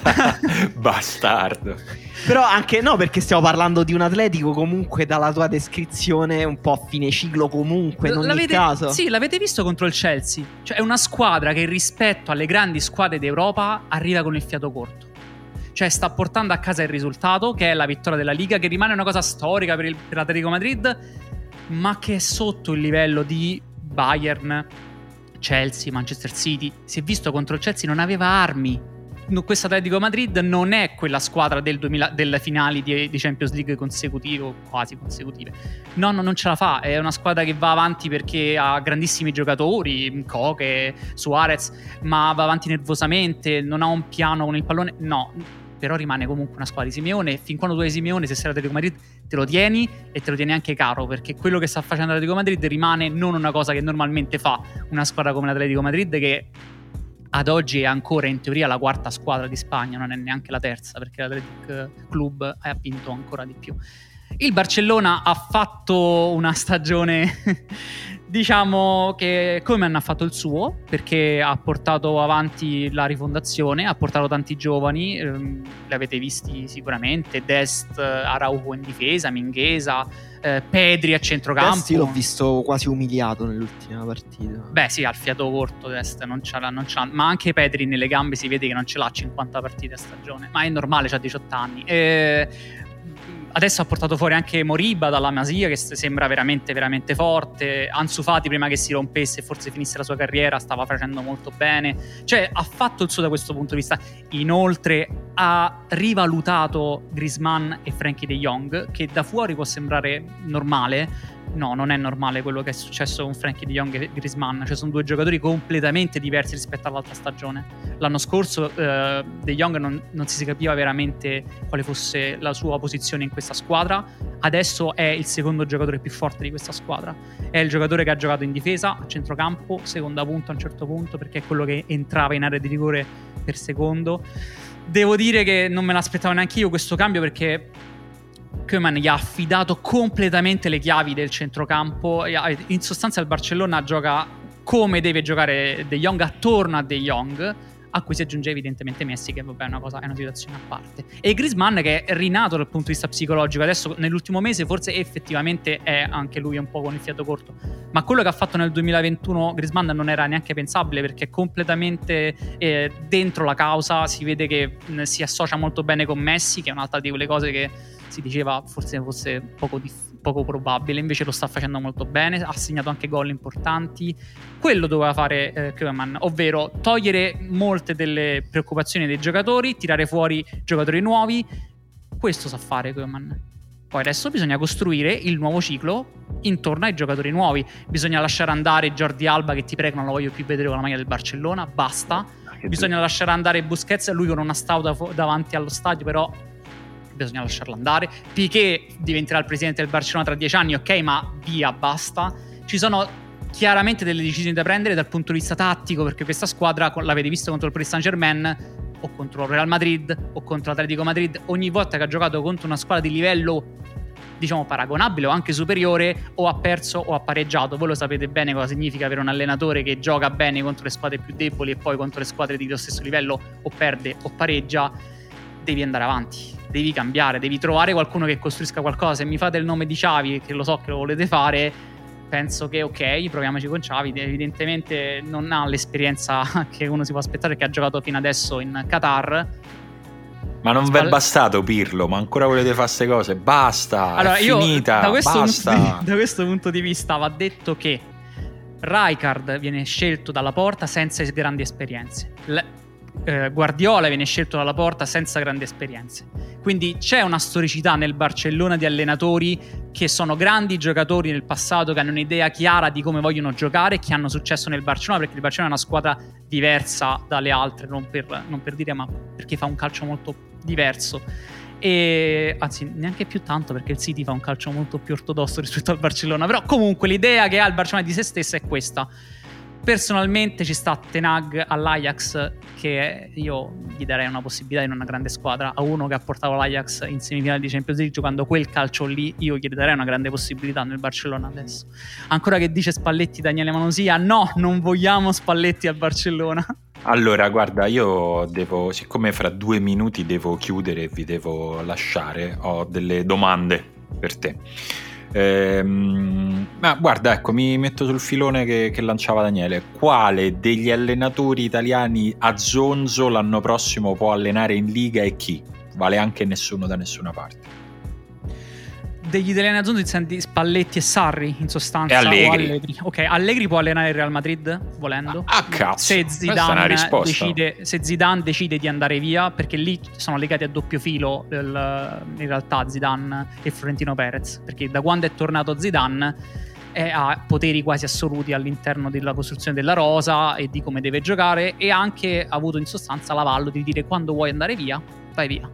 <laughs> Bastardo. Però anche no, perché stiamo parlando di un atletico comunque dalla tua descrizione un po' a fine ciclo comunque, in ogni l'avete, caso. Sì, l'avete visto contro il Chelsea. Cioè è una squadra che rispetto alle grandi squadre d'Europa arriva con il fiato corto. Cioè sta portando a casa il risultato, che è la vittoria della Liga, che rimane una cosa storica per, il, per l'Atletico Madrid, ma che è sotto il livello di Bayern, Chelsea, Manchester City. Si è visto contro il Chelsea, non aveva armi questo Atletico Madrid non è quella squadra del 2000, delle finali di, di, Champions League consecutive, quasi consecutive. No, no, non ce la fa. È una squadra che va avanti perché ha grandissimi giocatori, Koke, Suarez, ma va avanti nervosamente, non ha un piano con il pallone. No, però rimane comunque una squadra di Simeone. Fin quando tu hai Simeone, se sei l'Atletico Madrid, te lo tieni e te lo tieni anche caro perché quello che sta facendo l'Atletico Madrid rimane non una cosa che normalmente fa una squadra come l'Atletico Madrid che ad oggi è ancora in teoria la quarta squadra di Spagna, non è neanche la terza perché l'Athletic Club ha vinto ancora di più. Il Barcellona ha fatto una stagione Diciamo che Koeman ha fatto il suo perché ha portato avanti la rifondazione, ha portato tanti giovani, ehm, li avete visti sicuramente, Dest, Araujo in difesa, Minghesa, eh, Pedri a centrocampo. Dest l'ho visto quasi umiliato nell'ultima partita. Beh sì, ha il fiato corto Dest, non ce l'ha, non ce l'ha, ma anche Pedri nelle gambe si vede che non ce l'ha 50 partite a stagione, ma è normale, ha 18 anni. Eh, adesso ha portato fuori anche Moriba dalla Masia che sembra veramente veramente forte. Ansu Fati prima che si rompesse e forse finisse la sua carriera stava facendo molto bene. Cioè ha fatto il suo da questo punto di vista. Inoltre ha rivalutato Grisman e Frankie De Jong che da fuori può sembrare normale no, non è normale quello che è successo con Frankie De Jong e Grisman. Cioè, sono due giocatori completamente diversi rispetto all'altra stagione. L'anno scorso eh, De Jong non, non, si capiva veramente quale fosse la sua posizione in questa squadra. Adesso è il secondo giocatore più forte di questa squadra. È il giocatore che ha giocato in difesa, a centrocampo, seconda punta a un certo punto, perché è quello che entrava in area di rigore per secondo. Devo dire che non me l'aspettavo neanche io questo cambio perché Koeman gli ha affidato completamente le chiavi del centrocampo. In sostanza il Barcellona gioca come deve giocare De Jong attorno a De Jong a cui si aggiunge evidentemente Messi che vabbè è una, cosa, è una situazione a parte. E Grisman che è rinato dal punto di vista psicologico adesso nell'ultimo mese forse effettivamente è anche lui un po' con il fiato corto. Ma quello che ha fatto nel 2021 Grisman non era neanche pensabile perché è completamente eh, dentro la causa. Si vede che mh, si associa molto bene con Messi che è un'altra di quelle cose che si diceva forse fosse poco, dif- poco probabile, invece lo sta facendo molto bene, ha segnato anche gol importanti. Quello doveva fare eh, Koeman, ovvero togliere molte delle preoccupazioni dei giocatori, tirare fuori giocatori nuovi. Questo sa fare Koeman. Poi adesso bisogna costruire il nuovo ciclo intorno ai giocatori nuovi. Bisogna lasciare andare Jordi Alba, che ti prego, non lo voglio più vedere con la maglia del Barcellona. Basta. Bisogna lasciare andare Busquets, lui con una stauda davanti allo stadio, però bisogna lasciarlo andare. Piquet diventerà il presidente del Barcellona tra dieci anni, ok, ma via, basta. Ci sono chiaramente delle decisioni da prendere dal punto di vista tattico, perché questa squadra, l'avete visto contro il Paris Saint Germain, o contro il Real Madrid, o contro l'Atletico Madrid, ogni volta che ha giocato contro una squadra di livello diciamo paragonabile o anche superiore o ha perso o ha pareggiato. Voi lo sapete bene cosa significa avere un allenatore che gioca bene contro le squadre più deboli e poi contro le squadre di lo stesso livello o perde o pareggia. Devi andare avanti, devi cambiare, devi trovare qualcuno che costruisca qualcosa. Se mi fate il nome di Xavi, che lo so che lo volete fare, penso che ok, proviamoci con Xavi, evidentemente non ha l'esperienza <laughs> che uno si può aspettare che ha giocato fino adesso in Qatar. Ma non Spal- vi è bastato Pirlo, ma ancora volete fare queste cose? Basta, allora, è io, finita, da questo, basta. Punto di, <laughs> da questo punto di vista va detto che Rijkaard viene scelto dalla porta senza grandi esperienze. L- eh, Guardiola viene scelto dalla porta senza grandi esperienze. Quindi c'è una storicità nel Barcellona di allenatori che sono grandi giocatori nel passato, che hanno un'idea chiara di come vogliono giocare, che hanno successo nel Barcellona, perché il Barcellona è una squadra diversa dalle altre, non per, non per dire, ma perché fa un calcio molto diverso. E anzi, neanche più tanto perché il City fa un calcio molto più ortodosso rispetto al Barcellona. Però, comunque, l'idea che ha il Barcellona di se stessa è questa Personalmente ci sta Tenag all'Ajax che io gli darei una possibilità in una grande squadra. A uno che ha portato l'Ajax in semifinale di Champions League giocando quel calcio lì io gli darei una grande possibilità nel Barcellona adesso. Ancora che dice Spalletti Daniele Manosia? No non vogliamo Spalletti al Barcellona. Allora, guarda, io devo, siccome fra due minuti devo chiudere e vi devo lasciare, ho delle domande per te. Ehm, ma guarda, ecco, mi metto sul filone che, che, lanciava Daniele. Quale degli allenatori italiani a Zonzo l'anno prossimo può allenare in Liga e chi? Vale anche nessuno da nessuna parte degli italiani azzurri intendi Spalletti e Sarri in sostanza e Allegri. Allegri. ok Allegri può allenare il Real Madrid volendo. Ah cazzo. Se Zidane, decide, se Zidane decide di andare via perché lì sono legati a doppio filo il, in realtà Zidane e Florentino Perez. Perché da quando è tornato Zidane ha poteri quasi assoluti all'interno della costruzione della rosa e di come deve giocare e ha anche avuto in sostanza l'avallo di dire quando vuoi andare via vai via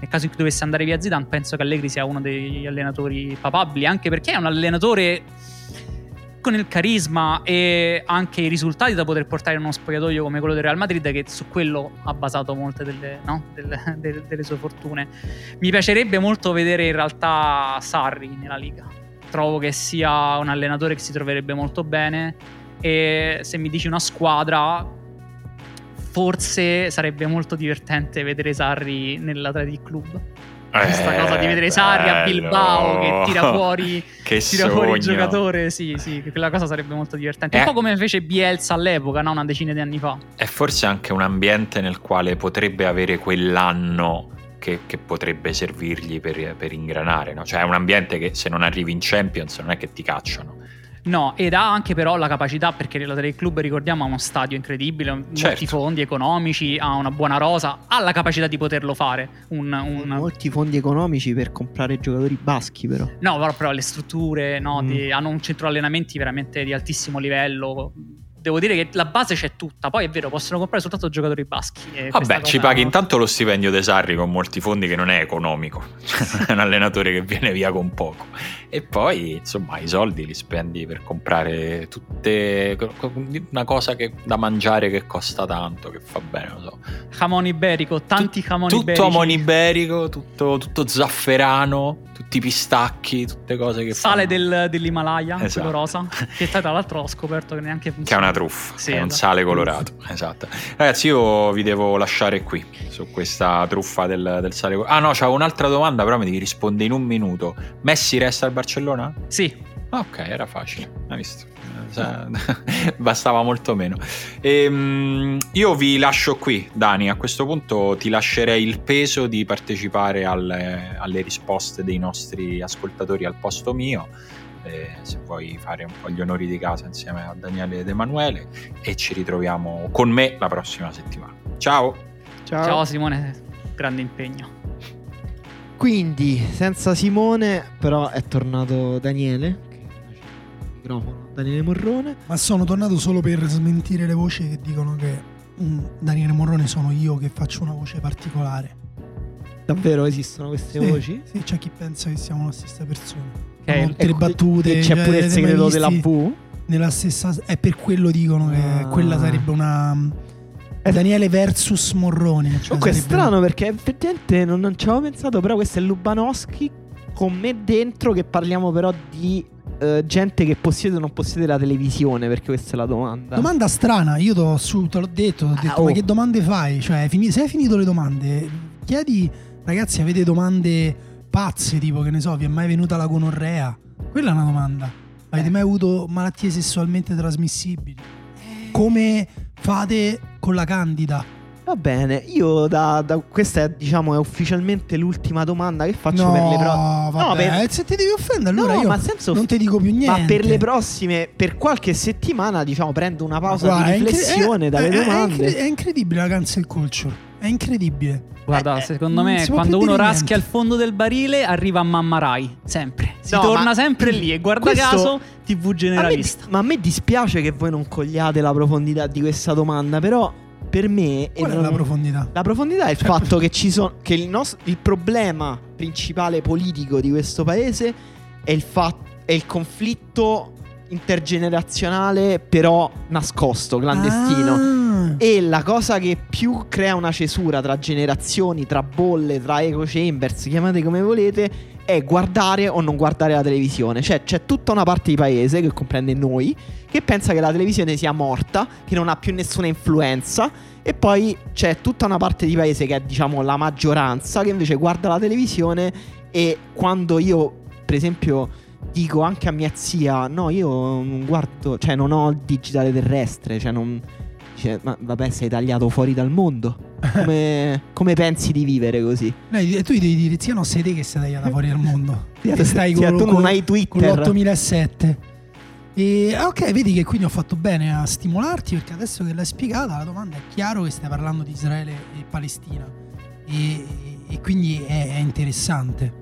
nel caso in cui dovesse andare via Zidane, penso che Allegri sia uno degli allenatori papabili, anche perché è un allenatore con il carisma e anche i risultati da poter portare in uno spogliatoio come quello del Real Madrid, che su quello ha basato molte delle, no? delle, <laughs> delle, delle sue fortune. Mi piacerebbe molto vedere in realtà Sarri nella Liga. Trovo che sia un allenatore che si troverebbe molto bene. E se mi dici una squadra, forse sarebbe molto divertente vedere Sarri nell'Athletic Club. Questa eh, cosa di vedere Sarri a Bilbao che tira fuori, <laughs> che tira fuori il giocatore, sì, sì, quella cosa sarebbe molto divertente. Eh, un po' come fece Bielsa all'epoca, no? una decina di anni fa. È forse anche un ambiente nel quale potrebbe avere quell'anno che, che potrebbe servirgli per, per ingranare, no? Cioè è un ambiente che se non arrivi in Champions non è che ti cacciano No, ed ha anche però la capacità, perché la del club ricordiamo ha uno stadio incredibile, certo. molti fondi economici, ha una buona rosa, ha la capacità di poterlo fare. Un, un... Molti fondi economici per comprare giocatori baschi però. No, però le strutture, no, mm. di, hanno un centro allenamenti veramente di altissimo livello devo dire che la base c'è tutta. Poi è vero, possono comprare soltanto giocatori baschi. Vabbè, ci paghi intanto lo stipendio dei Sarri con molti fondi che non è economico. <laughs> è un allenatore che viene via con poco. E poi, insomma, i soldi li spendi per comprare tutte. una cosa che, da mangiare che costa tanto, che fa bene, lo so. Jamon iberico, tanti jamon tutto iberici. Tutto jamon iberico, tutto, tutto zafferano tutti i pistacchi, tutte cose che Sale del, dell'Himalaya, esatto. quello rosa, che tra l'altro ho scoperto che neanche funziona. Che è una truffa, sì, è esatto. un sale colorato, esatto. Ragazzi, io vi devo lasciare qui su questa truffa del, del sale colorato. Ah no, c'avevo un'altra domanda, però mi devi rispondere in un minuto. Messi resta al Barcellona? Sì. Ok, era facile, hai visto? <laughs> Bastava molto meno. E, um, io vi lascio qui, Dani. A questo punto ti lascerei il peso di partecipare alle, alle risposte dei nostri ascoltatori al posto mio. Eh, se vuoi fare un po' gli onori di casa insieme a Daniele ed Emanuele e ci ritroviamo con me la prossima settimana. Ciao. Ciao, Ciao Simone, grande impegno. Quindi, senza Simone, però è tornato Daniele. Microfono Daniele Morrone. Ma sono tornato solo per smentire le voci che dicono che mm, Daniele Morrone sono io che faccio una voce particolare. Davvero esistono queste sì, voci? Sì, c'è chi pensa che siamo la stessa persona. Okay. tutte le battute. E c'è cioè, pure il segreto della V? Nella stessa. È per quello dicono che ah. quella sarebbe una. È Daniele versus Morrone. Cioè Comunque è strano perché effettivamente non, non ci avevo pensato, però questo è Lubanowski con me dentro che parliamo però di uh, gente che possiede o non possiede la televisione, perché questa è la domanda. Domanda strana, io te l'ho detto, ho detto, ah, oh. ma che domande fai? Cioè, se hai finito le domande, chiedi Ragazzi, avete domande pazze, tipo che ne so, vi è mai venuta la gonorrea? Quella è una domanda. Avete eh. mai avuto malattie sessualmente trasmissibili? Come fate con la candida? Va bene, io da, da, questa è diciamo è ufficialmente l'ultima domanda che faccio no, per le prossime. No, per... se ti devi offendere allora no, io ma senso... non ti dico più niente. Ma per le prossime, per qualche settimana, diciamo, prendo una pausa guarda, di riflessione è, dalle è, domande. È, incredibile la cancel culture, è incredibile. Guarda, eh, secondo me quando uno raschia il fondo del barile arriva a Mamma Rai, sempre. Si no, torna sempre lì e guarda caso TV generalista. A me, ma a me dispiace che voi non cogliate la profondità di questa domanda, però per me Qual è non... la profondità? La profondità è il cioè... fatto che ci sono che il, nostro, il problema principale politico di questo paese è il fatto è il conflitto intergenerazionale però nascosto, clandestino. Ah. E la cosa che più crea una cesura tra generazioni, tra bolle, tra echo chambers, chiamate come volete, è guardare o non guardare la televisione. Cioè c'è tutta una parte di paese, che comprende noi, che pensa che la televisione sia morta, che non ha più nessuna influenza. E poi c'è tutta una parte di paese che è diciamo la maggioranza, che invece guarda la televisione e quando io, per esempio dico anche a mia zia: No, io non guardo, cioè non ho il digitale terrestre, cioè non Dice, ma vabbè, sei tagliato fuori dal mondo. Come, <laughs> come pensi di vivere così? Lei, tu devi dire, zia, no, sei te che sei tagliata fuori dal mondo. <laughs> Che stai zia, con, tu non hai Twitter. Con l'8007. E, ah, ok, vedi che quindi ho fatto bene a stimolarti perché adesso che l'hai spiegata la domanda è chiaro che stai parlando di Israele e Palestina e, e quindi è, è, interessante.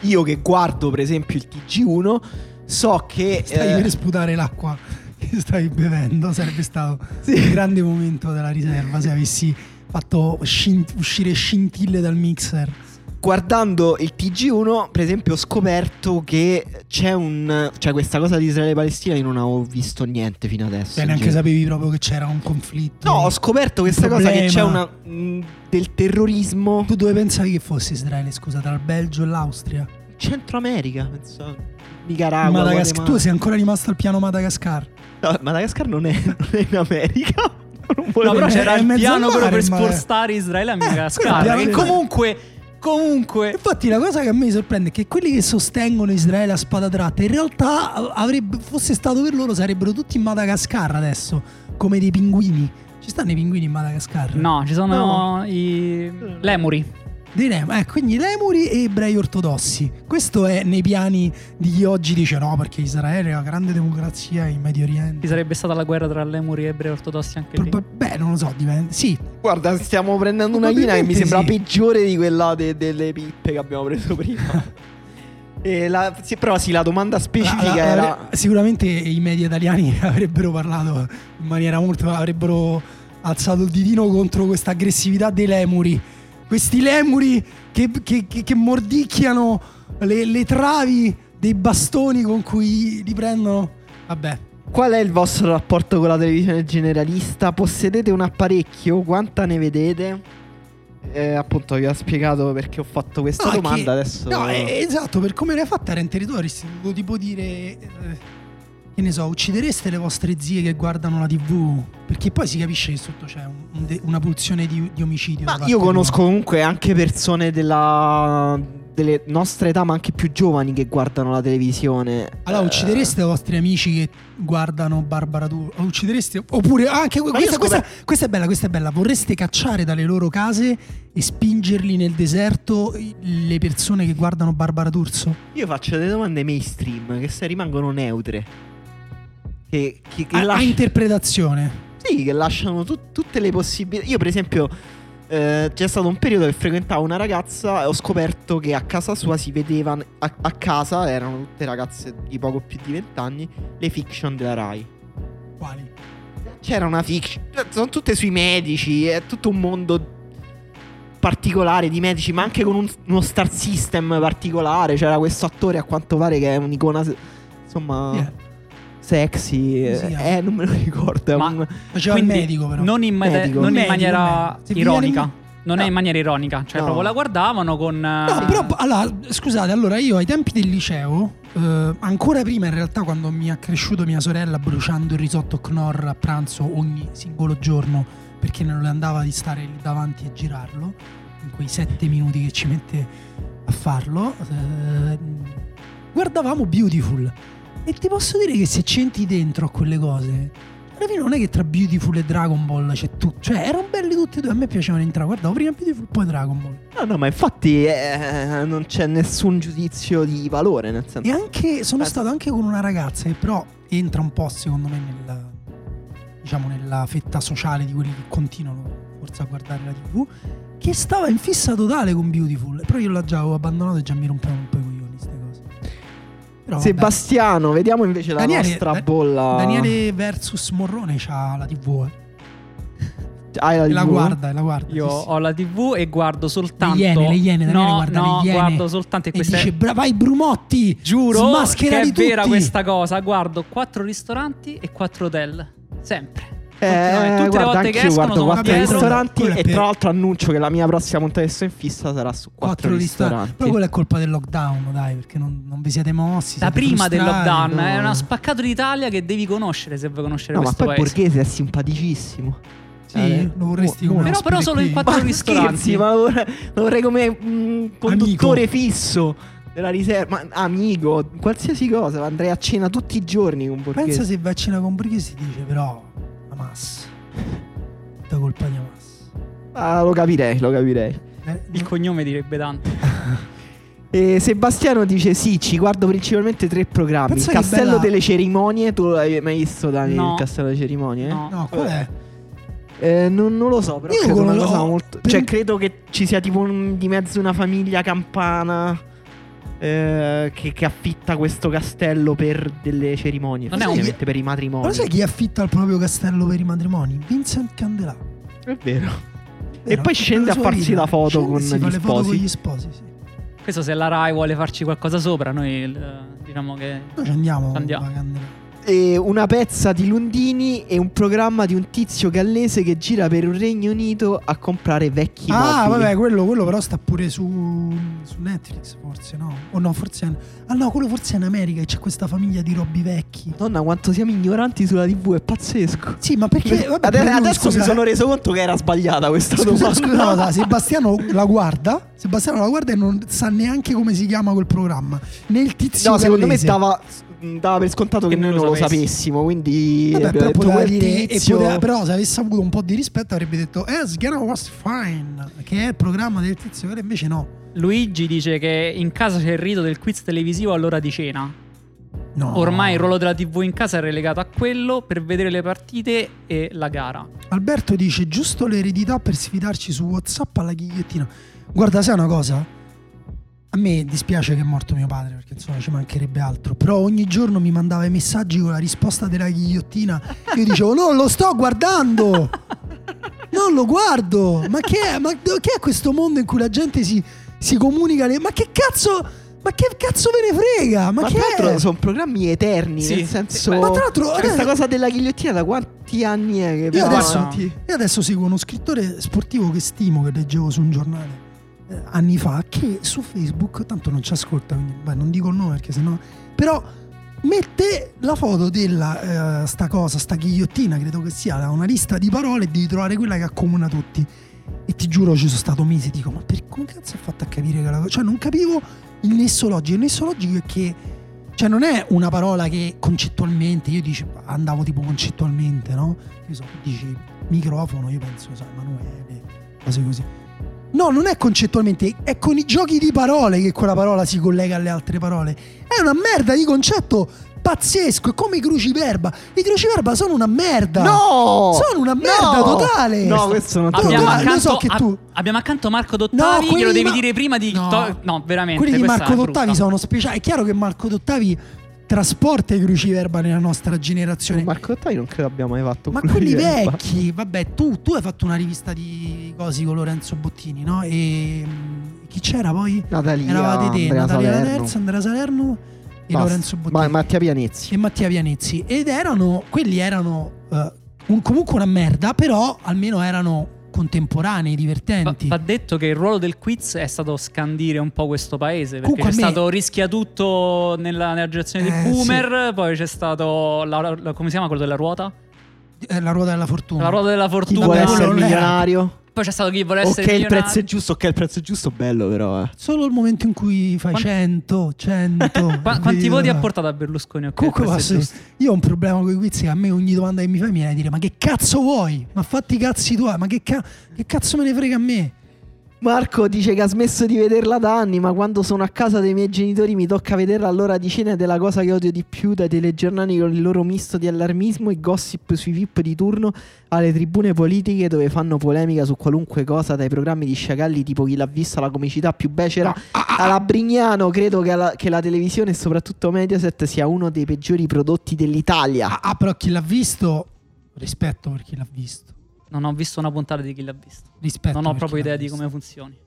Io che guardo per esempio il TG1 so che... Stai eh, per sputare l'acqua che stavi bevendo sarebbe stato sì. un grande momento della riserva se avessi fatto scint- uscire scintille dal mixer. Guardando il TG1, per esempio, ho scoperto che c'è un. C'è questa cosa di Israele-Palestina. Io non avevo visto niente fino adesso. E neanche sapevi proprio che c'era un conflitto. No, ho scoperto questa cosa che c'è una. Mh, del terrorismo. Tu dove pensavi che fosse Israele, scusa, tra il Belgio e l'Austria? Centro America, pensavo. Nicaragua. Madagascar. Tu sei ancora rimasto al piano Madagascar. No, Madagascar non è, non è in America. <laughs> Non no, però c'era il piano mare, per spostare Israele a eh, Madagascar. Eh, che comunque. Comunque, infatti, la cosa che a me sorprende è che quelli che sostengono Israele a spada tratta, in realtà, avrebbe, fosse stato per loro, sarebbero tutti in Madagascar adesso, come dei pinguini. Ci stanno i pinguini in Madagascar? No, ci sono no. i lemuri. Dei Lemuri, eh, quindi Lemuri e ebrei ortodossi. Questo è nei piani di chi oggi dice no, perché Israele è una grande democrazia in Medio Oriente. Ci sarebbe stata la guerra tra Lemuri e ebrei ortodossi anche lì? Beh, non lo so, dipende. Sì. Guarda, stiamo prendendo una linea che mi sembra sì. peggiore di quella de- delle pippe che abbiamo preso prima. <laughs> La, sì, però sì, la domanda specifica la, la, era... Sicuramente i media italiani <laughs> avrebbero parlato in maniera molto... avrebbero alzato il ditino contro questa aggressività dei lemuri questi lemuri che, che, che, che mordicchiano le, le, travi dei bastoni con cui li prendono. Vabbè. Qual è il vostro rapporto con la televisione generalista? Possedete un apparecchio? Quanta ne vedete? Eh, appunto vi ho spiegato perché ho fatto questa no, domanda che, adesso. No, è, esatto, per come l'hai fatta era in territorio, tipo dire... Eh, che ne so, uccidereste le vostre zie che guardano la TV? Perché poi si capisce che sotto c'è un, un una pulsione di, di omicidio. Ma io conosco comunque anche persone della, delle nostre età, ma anche più giovani, che guardano la televisione. Allora, eh. uccidereste i vostri amici che guardano Barbara Tu? Uccidereste. Oppure anche questa, questa, questa, è bella, questa è bella. Vorreste cacciare dalle loro case e spingerli nel deserto le persone che guardano Barbara D'Urso? Io faccio delle domande mainstream che se rimangono neutre che, che, che a, lascia... interpretazione. Sì, che lasciano tut, tutte le possibilità. Io, per esempio, eh, c'è stato un periodo che frequentavo una ragazza e ho scoperto che a casa sua si vedevano. A, a casa erano tutte ragazze di poco più di vent'anni. Le fiction della Rai. Quali? C'era una fiction. Sono tutte sui medici. È tutto un mondo particolare di medici, ma anche con un, uno star system particolare. C'era questo attore a quanto pare che è un'icona, insomma, yeah. Sexy. Sì, eh, non me lo ricordo. Ma un... faceva il medico, però. Non in, medico. Non in medico, maniera ironica. Non no. è in maniera ironica, cioè no. proprio la guardavano con... No, uh... però allora, scusate, allora io ai tempi del liceo, eh, ancora prima in realtà quando mi ha cresciuto mia sorella bruciando il risotto Knorr a pranzo ogni singolo giorno perché non le andava di stare lì davanti e girarlo, in quei sette minuti che ci mette a farlo, eh, guardavamo Beautiful. E ti posso dire che se c'entri dentro a quelle cose, alla fine non è che tra Beautiful e Dragon Ball c'è tutto. Cioè, erano belli tutti e due. A me piacevano entrare. Guardavo prima Beautiful, poi Dragon Ball. No, no, ma infatti eh, non c'è nessun giudizio di valore. Nel senso. E anche sono eh. stato anche con una ragazza che però entra un po', secondo me, nella, diciamo, nella fetta sociale di quelli che continuano forse a guardare la TV. Che stava in fissa totale con Beautiful. Però io l'ho già abbandonato e già mi rompeva un po' i. Però, Sebastiano, vabbè. vediamo invece la Daniele, nostra da- bolla. Daniele versus Morrone c'ha la TV. Eh. Hai la, TV? la guarda, la guarda. Io sì, sì. ho la TV e guardo soltanto. Le iene, le iene, Daniele no, guarda no, le iene. guardo soltanto. E queste... dice, bra- vai Brumotti, giuro che è tutti. vera questa cosa. Guardo quattro ristoranti e quattro hotel. Sempre. Eh, tutte guarda, le volte che escono guardo quattro ristoranti e tra l'altro annuncio che la mia prossima puntata in fissa sarà su quattro, ristoranti. ristoranti. Però quello è colpa del lockdown, dai, perché non, non vi siete mossi. Da siete prima del lockdown, no. è una spaccato d'Italia che devi conoscere se vuoi conoscere no, questo ma poi paese. Borghese è simpaticissimo. Sì, eh, lo vorresti come Però, però solo in quattro ma ristoranti. Scherzi, ma lo vorrei come un conduttore Amico. fisso della riserva, ma amico, qualsiasi cosa, andrei a cena tutti i giorni con Borghese. Pensa se vai a cena con Borghese dice però la massa. Da colpa di Hamas. Ah, lo capirei, lo capirei. Eh, Il no. cognome direbbe tanto. <laughs> e Sebastiano dice sì, ci guardo principalmente tre programmi. Penso il Castello bella... delle Cerimonie, tu l'hai mai visto Dani? No. Il Castello delle Cerimonie? No, no qual è? Eh, non, non, lo so, però Io credo una cosa molto. Per... Cioè, credo che ci sia tipo un, di mezzo una famiglia campana. Eh, che, che, affitta questo castello per delle cerimonie. Non è ovviamente per i matrimoni. Ma sai chi affitta il proprio castello per i matrimoni? Vincent Candela. È vero. e poi scende a farsi vita. la foto con, gli foto con gli sposi. Sì. Questo se la Rai vuole farci qualcosa sopra, noi diciamo che. Noi ci andiamo. andiamo e una pezza di Lundini e un programma di un tizio gallese che gira per il Regno Unito a comprare vecchi ah, mobili. vabbè, quello, quello, però sta pure su, su, Netflix, forse, no? O no, forse... È, ah no, quello forse è in America e c'è questa famiglia di robbi vecchi. Donna, quanto siamo ignoranti sulla TV, è pazzesco. Sì, ma perché... Vabbè, adesso, adesso scusa, mi sono reso conto che era sbagliata questa scusa, domanda. Scusa, <laughs> Sebastiano la guarda, Sebastiano la guarda e non sa neanche come si chiama quel programma. Nel tizio No, secondo gallese. me stava dava per scontato che, che noi non lo sapessimo. Quindi Vabbè, però, poteva dire, poteva, però se avesse avuto un po' di rispetto avrebbe detto As Gonna was fine, che è il programma del tizio, però invece no. Luigi dice che in casa c'è il rito del quiz televisivo all'ora di cena. No. Ormai il ruolo della TV in casa è relegato a quello per vedere le partite e la gara. Alberto dice giusto l'eredità per sfidarci su WhatsApp alla ghigliottina. Guarda, sai una cosa? A me dispiace che è morto mio padre perché insomma ci mancherebbe altro. Però ogni giorno mi mandava i messaggi con la risposta della ghigliottina. Io dicevo: Non lo sto guardando! Non lo guardo! Ma che è, ma che è questo mondo in cui la gente si, si comunica? Le... Ma che cazzo! Ma che cazzo ve ne frega? Ma, ma che tra l'altro sono programmi eterni. Sì. Nel senso. Ma tra l'altro. Questa eh, cosa della ghigliottina da quanti anni è che io adesso, io adesso seguo uno scrittore sportivo che stimo, che leggevo su un giornale eh, anni fa che su Facebook, tanto non ci ascolta, quindi beh, non dico il nome perché sennò. Però mette la foto della uh, sta cosa, sta ghigliottina, credo che sia una lista di parole e devi trovare quella che accomuna tutti. E ti giuro, ci sono stato mesi, dico, ma per come cazzo ho fatto a capire che la cosa. Cioè, non capivo il nesso logico. Il nesso logico è che. Cioè, non è una parola che concettualmente, io dici, andavo tipo concettualmente, no? Io so, dici microfono, io penso, sai, Emanuele, cose così No, non è concettualmente, è con i giochi di parole che quella parola si collega alle altre parole. È una merda di concetto pazzesco, è come i cruciverba. I cruciverba sono una merda. No! Sono una merda no! totale. No, questo non abbiamo totale. accanto, so che tu... abbiamo accanto Marco Dottavi, no, glielo devi ma... dire prima di... No, to... no veramente. Quelli di Marco Dottavi sono speciali. È chiaro che Marco Dottavi trasporta i cruciverba nella nostra generazione. Marco Ottai non credo abbia mai fatto Ma quelli vecchi, vabbè, tu, tu, hai fatto una rivista di cosi con Lorenzo Bottini, no? E mm, chi c'era poi? Natalia, Eravate te, Andrea Natalia Salerno. Terza, Andrea Salerno e Basta. Lorenzo Bottini. Ma, Mattia Pianezzi. E Mattia Pianezzi. Ed erano, quelli erano uh, un, comunque una merda, però almeno erano contemporanei, divertenti. Va, va, detto che il ruolo del quiz è stato scandire un po' questo paese, perché Comunque c'è me... stato rischia tutto nella, nella generazione eh, dei boomer, sì. poi c'è stato, la, la, come si chiama quello della ruota? Eh, la ruota della fortuna. La ruota della fortuna. Chi vuole essere milionario? Poi c'è stato chi vuole essere Ok, il prezzo è giusto, ok, il prezzo è giusto, bello però. Eh. Solo il momento in cui fai <laughs> Quanti... 100, 100. Qu- quanti voti ha portato a Berlusconi? Okay, Comunque, posso, io ho un problema con i quiz che a me ogni domanda che mi fai mi viene a dire ma che cazzo vuoi? Ma fatti i cazzi tuoi, ma che, ca- che cazzo me ne frega a me? Marco dice che ha smesso di vederla da anni, ma quando sono a casa dei miei genitori mi tocca vederla all'ora di cena ed è la cosa che odio di più dai telegiornali con il loro misto di allarmismo e gossip sui VIP di turno alle tribune politiche dove fanno polemica su qualunque cosa, dai programmi di sciacalli tipo chi l'ha vista, la comicità più becera, alla Brignano. Credo che la, che la televisione e soprattutto Mediaset sia uno dei peggiori prodotti dell'Italia. Ah, però chi l'ha visto, rispetto per chi l'ha visto. Non ho visto una puntata di chi l'ha visto. Rispetto non ho proprio idea di come funzioni.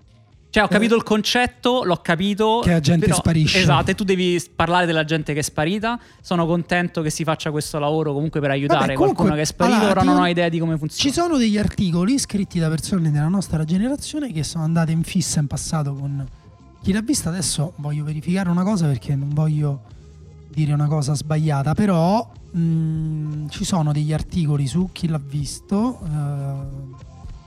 Cioè, ho eh. capito il concetto, l'ho capito. Che la gente però, sparisce. Esatto, e tu devi parlare della gente che è sparita. Sono contento che si faccia questo lavoro comunque per aiutare Vabbè, comunque, qualcuno che è sparito. Allora, però non ho idea di come funziona. Ci sono degli articoli scritti da persone della nostra generazione che sono andate in fissa in passato con chi l'ha vista. Adesso voglio verificare una cosa perché non voglio dire una cosa sbagliata. Però mh, mm, ci sono degli articoli su chi l'ha visto. Uh,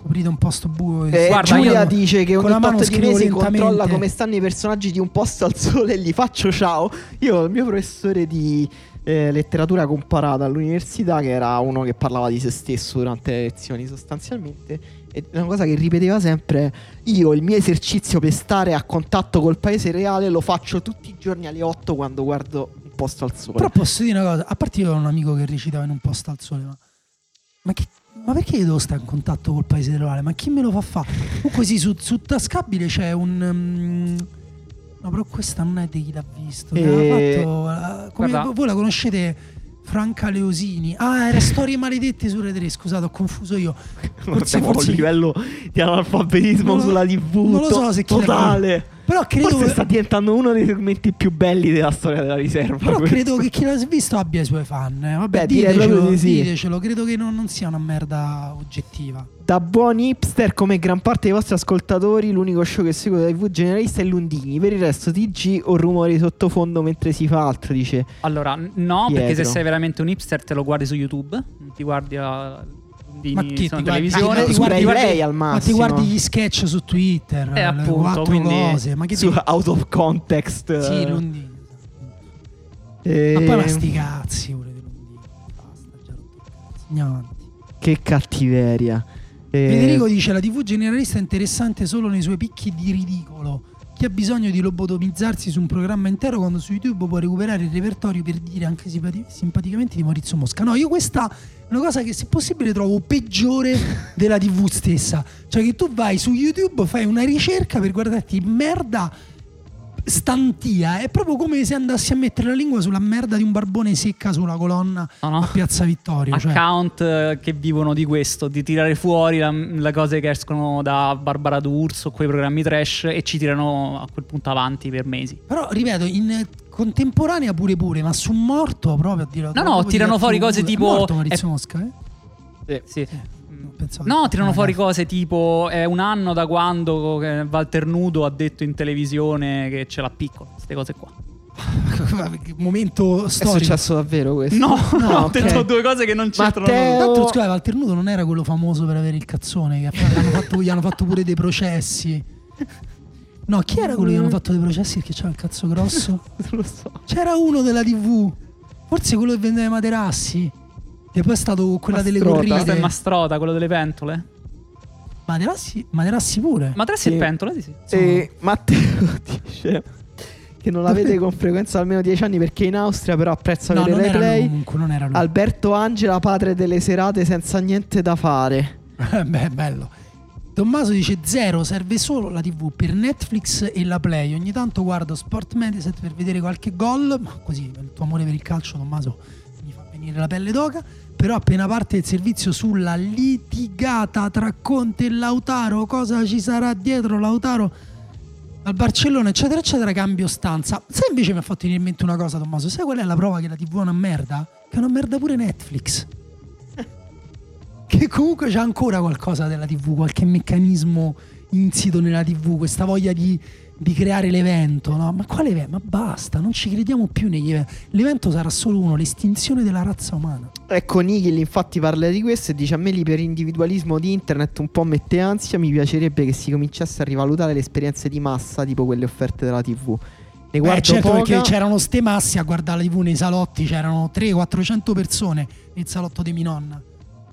coprite un posto buio. Eh, Guarda, Giulia dice che ogni tot di mesi controlla come stanno i personaggi di un posto al sole e gli faccio ciao. Io, il mio professore di eh, letteratura comparata all'università, che era uno che parlava di se stesso durante le lezioni sostanzialmente, e una cosa che ripeteva sempre: io il mio esercizio per stare a contatto col paese reale lo faccio tutti i giorni alle 8 quando guardo posto al sole. Però posso dire una cosa: a parte io ho un amico che recitava in un posto al sole, ma, ma che ma perché io devo stare in contatto col paese reale? Ma chi me lo fa fare? Comunque sì, su, su Tascabile c'è un... Um, no, però questa non è di chi l'ha visto. E... Fatto, uh, come, voi la conoscete Franca Leosini. Ah, era Storie maledette su Red 3, scusate, ho confuso io. <laughs> Forse, forse... un livello di analfabetismo sulla TV. Non lo so se chi totale. Però credo Forse che... sta diventando uno dei segmenti più belli della storia della riserva. Però questo. credo che chi l'ha visto abbia i suoi fan. Eh. Vabbè, Beh, ditecelo, di sì. ditecelo, credo che non, non, sia una merda oggettiva. Da buoni hipster, come gran parte dei vostri ascoltatori, l'unico show che seguo da TV generalista è Lundini. Per il resto, TG o rumori sottofondo mentre si fa altro, dice. Allora, no, Pietro. perché se sei veramente un hipster te lo guardi su YouTube, ti guardi a di ma chi, ti televisione. Guardi, ti guardi, guardi lei al massimo. Ma ti guardi gli sketch su Twitter, eh, appunto, quindi cose. Ma che su ti... out of context. Sì, Lundini. E... Ma poi ma sti cazzi pure. Basta, già rotto Andiamo avanti. Che cattiveria. E... Federico dice la TV generalista è interessante solo nei suoi picchi di ridicolo chi ha bisogno di lobotomizzarsi su un programma intero quando su YouTube può recuperare il repertorio per dire anche simpaticamente di Maurizio Mosca. No, io questa una cosa che se possibile trovo peggiore della TV stessa. Cioè che tu vai su YouTube, fai una ricerca per guardarti merda stantia. È proprio come se andassi a mettere la lingua sulla merda di un barbone secca sulla colonna no, no. a Piazza Vittorio. Cioè. Account cioè. che vivono di questo, di tirare fuori le cose che escono da Barbara D'Urso, quei programmi trash e ci tirano a quel punto avanti per mesi. Però, ripeto, in contemporanea pure pure, ma su morto proprio a dire No, no, tirano fuori cose tipo... Morto Maurizio è... Mosca, eh? Sì. sì. No, tirano fuori cose tipo è un anno da quando Walter Nudo ha detto in televisione che ce l'ha piccolo, queste cose qua. <laughs> Momento storico. È successo davvero questo? No, <laughs> no, ho okay. detto due cose che non c'entrano. Matteo... scusa, Walter Nudo non era quello famoso per avere il cazzone, che hanno fatto, gli hanno fatto pure dei processi. No, chi era quello che gli hanno fatto dei processi perché c'era il cazzo grosso? <laughs> non lo so. C'era uno della TV. Forse quello che vendeva i materassi. E poi è stato quella Mastrota. delle corride. Questo è Mastrota, quello delle pentole. Materassi, Materassi pure. Materassi sì. e pentole, sì. sì. E Matteo <laughs> dice che non la vede con frequenza almeno 10 anni perché in Austria però apprezza no, vedere replay. Comunque, non era lui. Alberto Angela, padre delle serate senza niente da fare. <laughs> Beh, bello. Tommaso dice zero, serve solo la TV per Netflix e la Play. Ogni tanto guardo Sport Mediaset per vedere qualche gol, ma così il tuo amore per il calcio, Tommaso, mi fa venire la pelle d'oca. Però appena parte il servizio sulla litigata tra Conte e Lautaro, cosa ci sarà dietro Lautaro al Barcellona, eccetera, eccetera, cambio stanza. Se invece mi ha fatto venire in mente una cosa, Tommaso, sai qual è la prova che la TV è una merda? Che è una merda pure Netflix che comunque c'è ancora qualcosa della TV, qualche meccanismo insito nella TV, questa voglia di, di creare l'evento, no? Ma quale evento? Ma basta, non ci crediamo più negli eventi. L'evento sarà solo uno, l'estinzione della razza umana. Ecco, Nikhil infatti parla di questo e dice a me l'iper-individualismo di internet un po' mette ansia, mi piacerebbe che si cominciasse a rivalutare le esperienze di massa, tipo quelle offerte dalla TV. Ne guardo eh, certo, poca. perché c'erano ste massi a guardare la TV nei salotti, c'erano 300-400 persone nel salotto di mia nonna.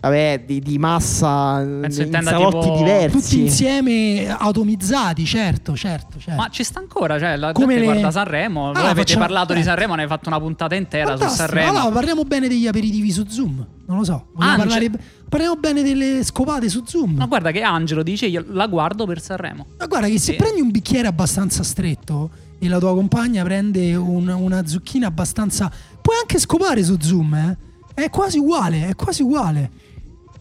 Vabbè, di, di massa Penso in salotti tipo... diversi. Tutti insieme atomizzati, certo, certo, certo. Ma ci sta ancora, cioè la Come gente le... guarda Sanremo, allora, voi avete facciamo... parlato eh. di Sanremo, ne hai fatto una puntata intera Fantastico. su Sanremo. Allora, parliamo bene degli aperitivi su Zoom, non lo so. Parlare... Parliamo bene delle scopate su Zoom. Ma guarda che Angelo dice io la guardo per Sanremo. Ma guarda che se prendi un bicchiere abbastanza stretto e la tua compagna prende un, una zucchina abbastanza... Puoi anche scopare su Zoom, eh? È quasi uguale, è quasi uguale.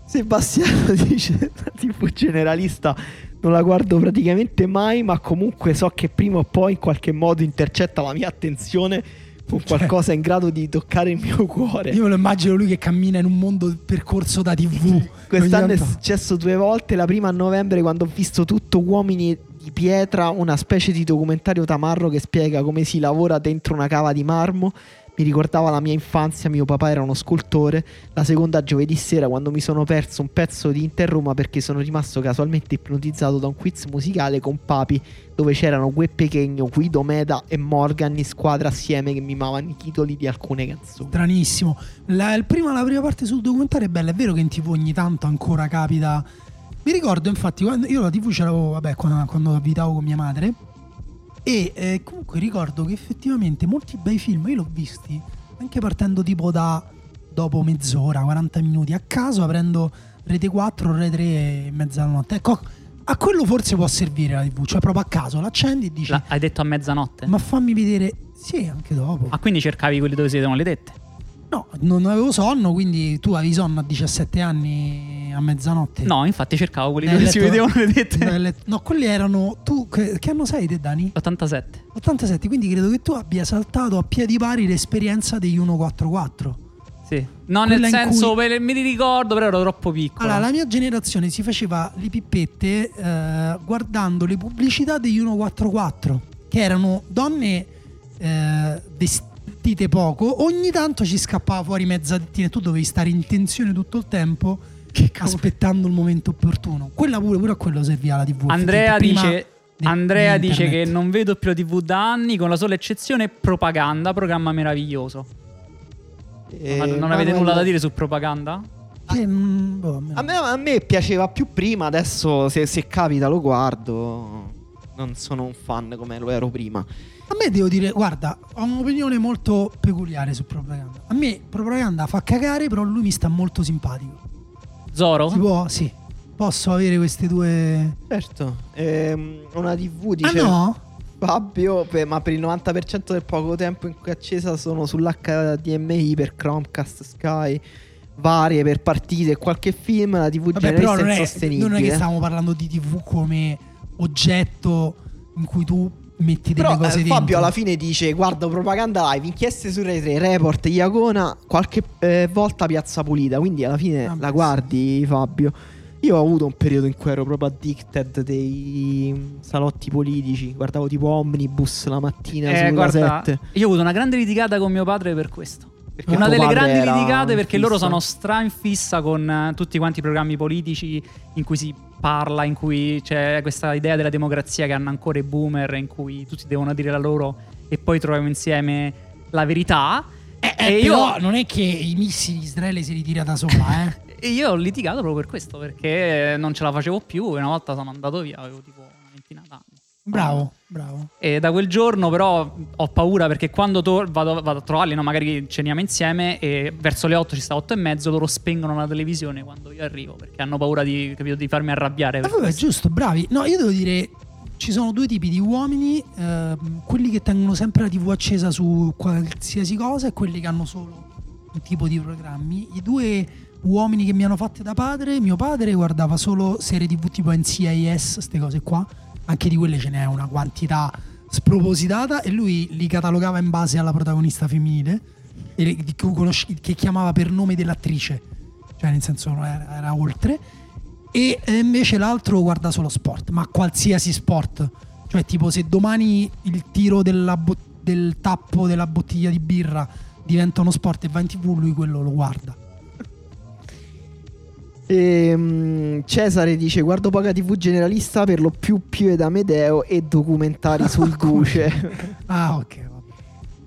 Sebastiano <laughs> dice TV generalista non la guardo praticamente mai, ma comunque so che prima o poi in qualche modo intercetta la mia attenzione con cioè, qualcosa in grado di toccare il mio cuore. Io me lo immagino lui che cammina in un mondo percorso da TV. Quest'anno è successo due volte, la prima a novembre quando ho visto tutto Uomini di pietra, una specie di documentario tamarro che spiega come si lavora dentro una cava di marmo mi ricordava la mia infanzia, mio papà era uno scultore. La seconda giovedì sera quando mi sono perso un pezzo di Interroma perché sono rimasto casualmente ipnotizzato da un quiz musicale con Papi dove c'erano Gue Pechegno, Guido Meda e Morgan in squadra assieme che mimavano i titoli di alcune canzoni. Stranissimo. La, prima, la prima parte sul documentario è bella, è vero che in tv ogni tanto ancora capita... Mi ricordo infatti quando io la tv ce l'avevo, vabbè, quando, quando abitavo con mia madre e eh, comunque ricordo che effettivamente molti bei film io l'ho visti anche partendo tipo da dopo mezz'ora, 40 minuti a caso, aprendo rete 4, rete 3 e mezzanotte. Ecco, a quello forse può servire la TV, cioè proprio a caso l'accendi e dici. La, hai detto a mezzanotte? Ma fammi vedere. Sì, anche dopo. Ah, quindi cercavi quelli dove si vedevano le dette? No, non avevo sonno, quindi tu avevi sonno a 17 anni a mezzanotte. No, infatti cercavo quelli dove letto, si vedevano le dette. No, quelli erano. Tu che, che anno sei te, Dani? 87. 87, quindi credo che tu abbia saltato a piedi pari l'esperienza degli 144. Sì. No, Quella nel senso, cui... mi ricordo, però ero troppo piccolo. Allora, la mia generazione si faceva le pippette eh, guardando le pubblicità degli 144, che erano donne eh, vestite partite poco, ogni tanto ci scappava fuori mezza dettina e tu dovevi stare in tensione tutto il tempo aspettando il momento opportuno. Quella pure, pure a quello serviva la TV. Andrea dice... Andrea dice che non vedo più la TV da anni, con la sola eccezione propaganda, programma meraviglioso. Eh, non, non avete nulla da dire su propaganda? Eh, boh, a, me, a, me, piaceva più prima, adesso se, se capita lo guardo. Non sono un fan come lo ero prima. A me devo dire, guarda, ho un'opinione molto peculiare su propaganda. A me propaganda fa cagare, però lui mi sta molto simpatico. Zoro? Si può, sì. Posso avere queste due. Certo. Ehm, una TV dice. Ah no? Fabio, per, ma per il 90% del poco tempo in cui è accesa sono sull'HDMI per Chromecast Sky varie per partite e qualche film la TV Vabbè, però non è, non è che stiamo parlando di TV come oggetto in cui tu metti delle Però, cose eh, Fabio alla fine dice guarda propaganda live inchieste su Rai 3 report Iacona qualche eh, volta piazza pulita. Quindi alla fine ah, la guardi Fabio. Io ho avuto un periodo in cui ero proprio addicted dei salotti politici. Guardavo tipo Omnibus la mattina eh, guarda, 7 io ho avuto una grande litigata con mio padre per questo perché una delle grandi litigate perché loro sono stra in fissa con uh, tutti quanti i programmi politici in cui si parla, in cui c'è questa idea della democrazia che hanno ancora i boomer, in cui tutti devono dire la loro e poi troviamo insieme la verità. Eh, eh, e io non è che i missili di Israele si ritira da sola, eh. <laughs> e io ho litigato proprio per questo, perché non ce la facevo più e una volta sono andato via, avevo tipo una ventina d'anni. Bravo, bravo. E da quel giorno però ho paura perché quando to- vado, vado, a trovarli, no, magari ceniamo insieme e verso le 8 ci sta 8 e mezzo, loro spengono la televisione quando io arrivo perché hanno paura di, capito, di farmi arrabbiare. Ah, vabbè, giusto, bravi. No, io devo dire, ci sono due tipi di uomini, eh, quelli che tengono sempre la tv accesa su qualsiasi cosa e quelli che hanno solo un tipo di programmi. I due uomini che mi hanno fatto da padre, mio padre guardava solo serie tv tipo NCIS, queste cose qua anche di quelle ce n'è una quantità spropositata e lui li catalogava in base alla protagonista femminile che chiamava per nome dell'attrice, cioè nel senso era, era oltre. E invece l'altro guarda solo sport, ma qualsiasi sport. Cioè tipo se domani il tiro bo- del tappo della bottiglia di birra diventa uno sport e va in tv, lui quello lo guarda. E, um, Cesare dice: Guardo poca TV generalista per lo più più ed Amedeo e documentari <laughs> sul Duce. ah, ok.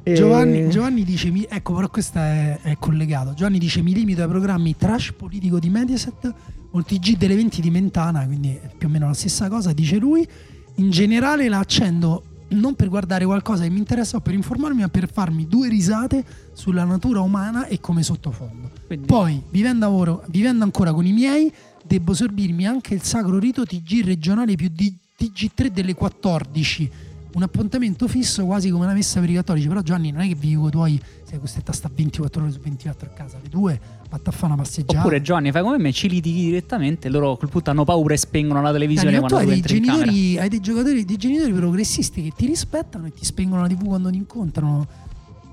E... Giovanni, Giovanni, dice: Ecco, però questo è, è, collegato. Giovanni dice: Mi limito ai programmi trash politico di Mediaset o il TG delle 20 di Mentana, quindi è più o meno la stessa cosa. Dice lui. In generale la accendo non per guardare qualcosa che mi interessa o per informarmi, ma per farmi due risate sulla natura umana e come sottofondo. Quindi... Poi, vivendo, lavoro, vivendo ancora con i miei, devo sorbirmi anche il sacro rito TG regionale più di TG3 delle 14 un appuntamento fisso quasi come una messa per i cattolici. Però Gianni non è che vivi con i tuoi, sei costretto a stare 24 ore su 24 a casa, le due vatti a fare una passeggiata. Oppure Gianni fai come me, ci litighi direttamente, loro a quel punto hanno paura e spengono la televisione Gianni, quando tu hai dei genitori, hai dei giocatori, dei genitori progressisti che ti rispettano e ti spengono la tv quando ti incontrano.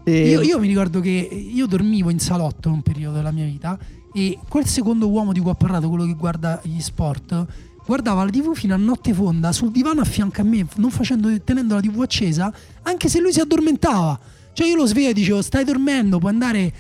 E... Io, io mi ricordo che io dormivo in salotto un periodo della mia vita e quel secondo uomo di cui ho parlato, quello che guarda gli sport guardava la TV fino a notte fonda sul divano a fianco a me, facendo, tenendo la TV accesa, anche se lui si addormentava. Cioè io lo sveglio e dicevo, stai dormendo, puoi andare,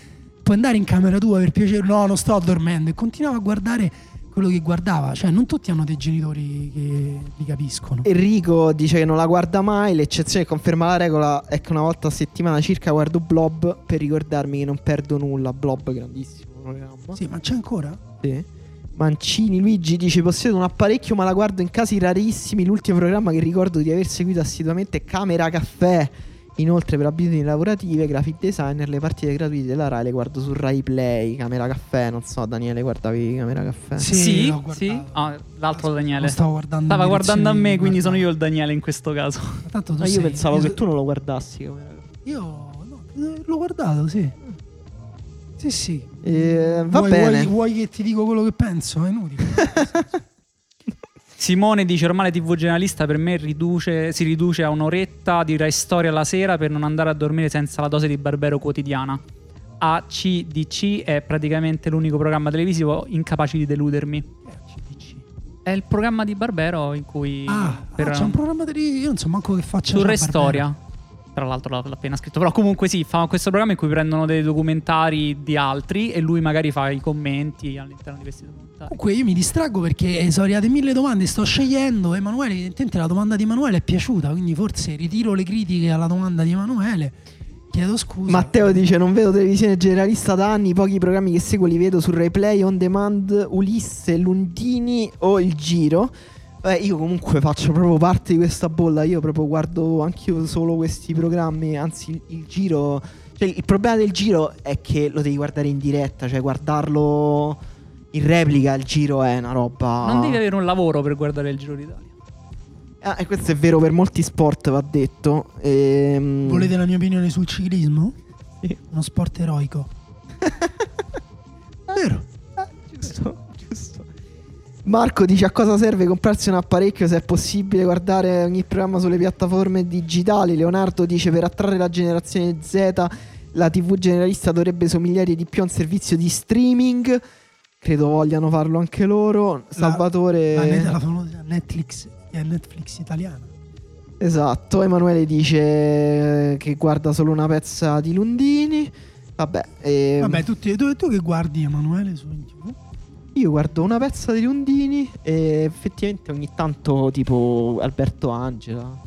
puoi andare in camera tua per piacere. No, non sto dormendo. E continuava a guardare quello che guardava. Cioè, non tutti hanno dei genitori che li capiscono. Enrico dice che non la guarda mai. L'eccezione che conferma la regola è che una volta a settimana circa guardo Blob per ricordarmi che non perdo nulla. Blob, grandissimo programma. Sì, ma c'è ancora? Sì. Mancini Luigi dice possiedo un apparecchio ma la guardo in casi rarissimi. L'ultimo programma che ricordo di aver seguito assiduamente è Camera Caffè. Inoltre per abitudini lavorative, graphic designer, le partite gratuite della Rai le guardo su Rai Play, Camera Caffè, non so Daniele guardavi Camera Caffè? Sì, sì, sì. Ah, l'altro Daniele. stavo guardando Stava guardando a me, quindi sono io il Daniele in questo caso. Tanto tu io sei, pensavo io che tu non lo guardassi. Io no, l'ho guardato, sì. Sì, sì. Eh, va vuoi, bene. Vuoi, vuoi, che ti dico quello che penso? È inutile. <laughs> Simone dice ormai TV generalista per me riduce, si riduce a un'oretta di Rai Storia la sera per non andare a dormire senza la dose di Barbero quotidiana. ACDC è praticamente l'unico programma televisivo incapace di deludermi. È il programma di Barbero in cui... Ah, per, ah c'è un programma televisivo, io non so manco che faccia... Su Re Storia tra l'altro l'ha appena scritto, però comunque sì, fa questo programma in cui prendono dei documentari di altri e lui magari fa i commenti all'interno di questi documentari. Comunque io mi distraggo perché sono arrivate mille domande, sto scegliendo, Emanuele, evidentemente la domanda di Emanuele è piaciuta, quindi forse ritiro le critiche alla domanda di Emanuele. Chiedo scusa. Matteo dice: Non vedo televisione generalista da anni. Pochi programmi che seguo li vedo su Replay On Demand, Ulisse, Lundini o Il Giro. Beh, io comunque faccio proprio parte di questa bolla. Io proprio guardo anch'io solo questi programmi. Anzi, il, il giro. Cioè, il problema del giro è che lo devi guardare in diretta, cioè guardarlo in replica. Il giro è una roba. Non devi avere un lavoro per guardare il giro d'Italia. Ah, e questo è vero per molti sport, va detto. Ehm... Volete la mia opinione sul ciclismo? Sì. Uno sport eroico. <laughs> vero. Ah, giusto. Marco dice a cosa serve comprarsi un apparecchio se è possibile guardare ogni programma sulle piattaforme digitali. Leonardo dice per attrarre la generazione Z la TV generalista dovrebbe somigliare di più a un servizio di streaming. Credo vogliano farlo anche loro. Salvatore... La, la, la famosa Netflix, è Netflix italiana. Esatto, Emanuele dice che guarda solo una pezza di Lundini. Vabbè, e... Vabbè tutti, tu, tu che guardi Emanuele su TV? Io guardo una pezza di Lundini e effettivamente ogni tanto tipo Alberto Angela.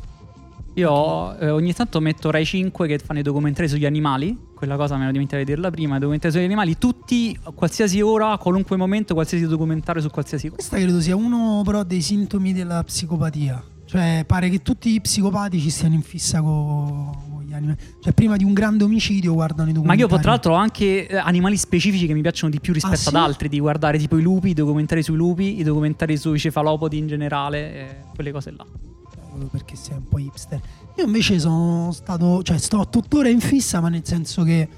Io eh, ogni tanto metto Rai 5 che fanno i documentari sugli animali. Quella cosa me l'ho dimenticato di dirla prima. I documentari sugli animali, tutti, a qualsiasi ora, a qualunque momento, qualsiasi documentario su qualsiasi cosa. Questa credo sia uno però dei sintomi della psicopatia. Cioè, pare che tutti i psicopatici stiano in fissa con gli animali. Cioè, prima di un grande omicidio guardano i documentari. Ma io, tra l'altro, ho anche eh, animali specifici che mi piacciono di più rispetto ah, sì? ad altri. Di guardare tipo i lupi, i documentari sui lupi, i documentari sui cefalopodi in generale, eh, quelle cose là. Perché sei un po' hipster. Io invece sono stato, cioè, sto tuttora in fissa, ma nel senso che.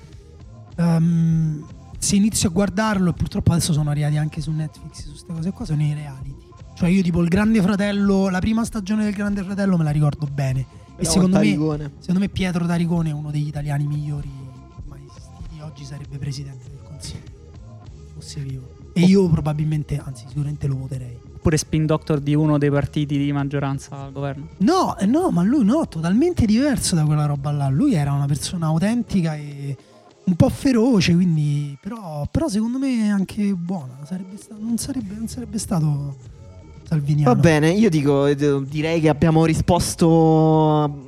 Um, se inizio a guardarlo, e purtroppo adesso sono arrivati anche su Netflix, su queste cose qua, sono i reality. Cioè io tipo il Grande Fratello, la prima stagione del Grande Fratello me la ricordo bene. E secondo me, secondo me Pietro Taricone è uno degli italiani migliori mai esistiti. Oggi sarebbe presidente del Consiglio. Fosse vivo. E io probabilmente, anzi sicuramente lo voterei. Oppure spin doctor di uno dei partiti di maggioranza al governo? No, eh, no, ma lui no, totalmente diverso da quella roba là. Lui era una persona autentica e un po' feroce, quindi però, però secondo me anche buona. Sarebbe stato, non, sarebbe, non sarebbe stato Salviniano. Va bene, io dico, eh, direi che abbiamo risposto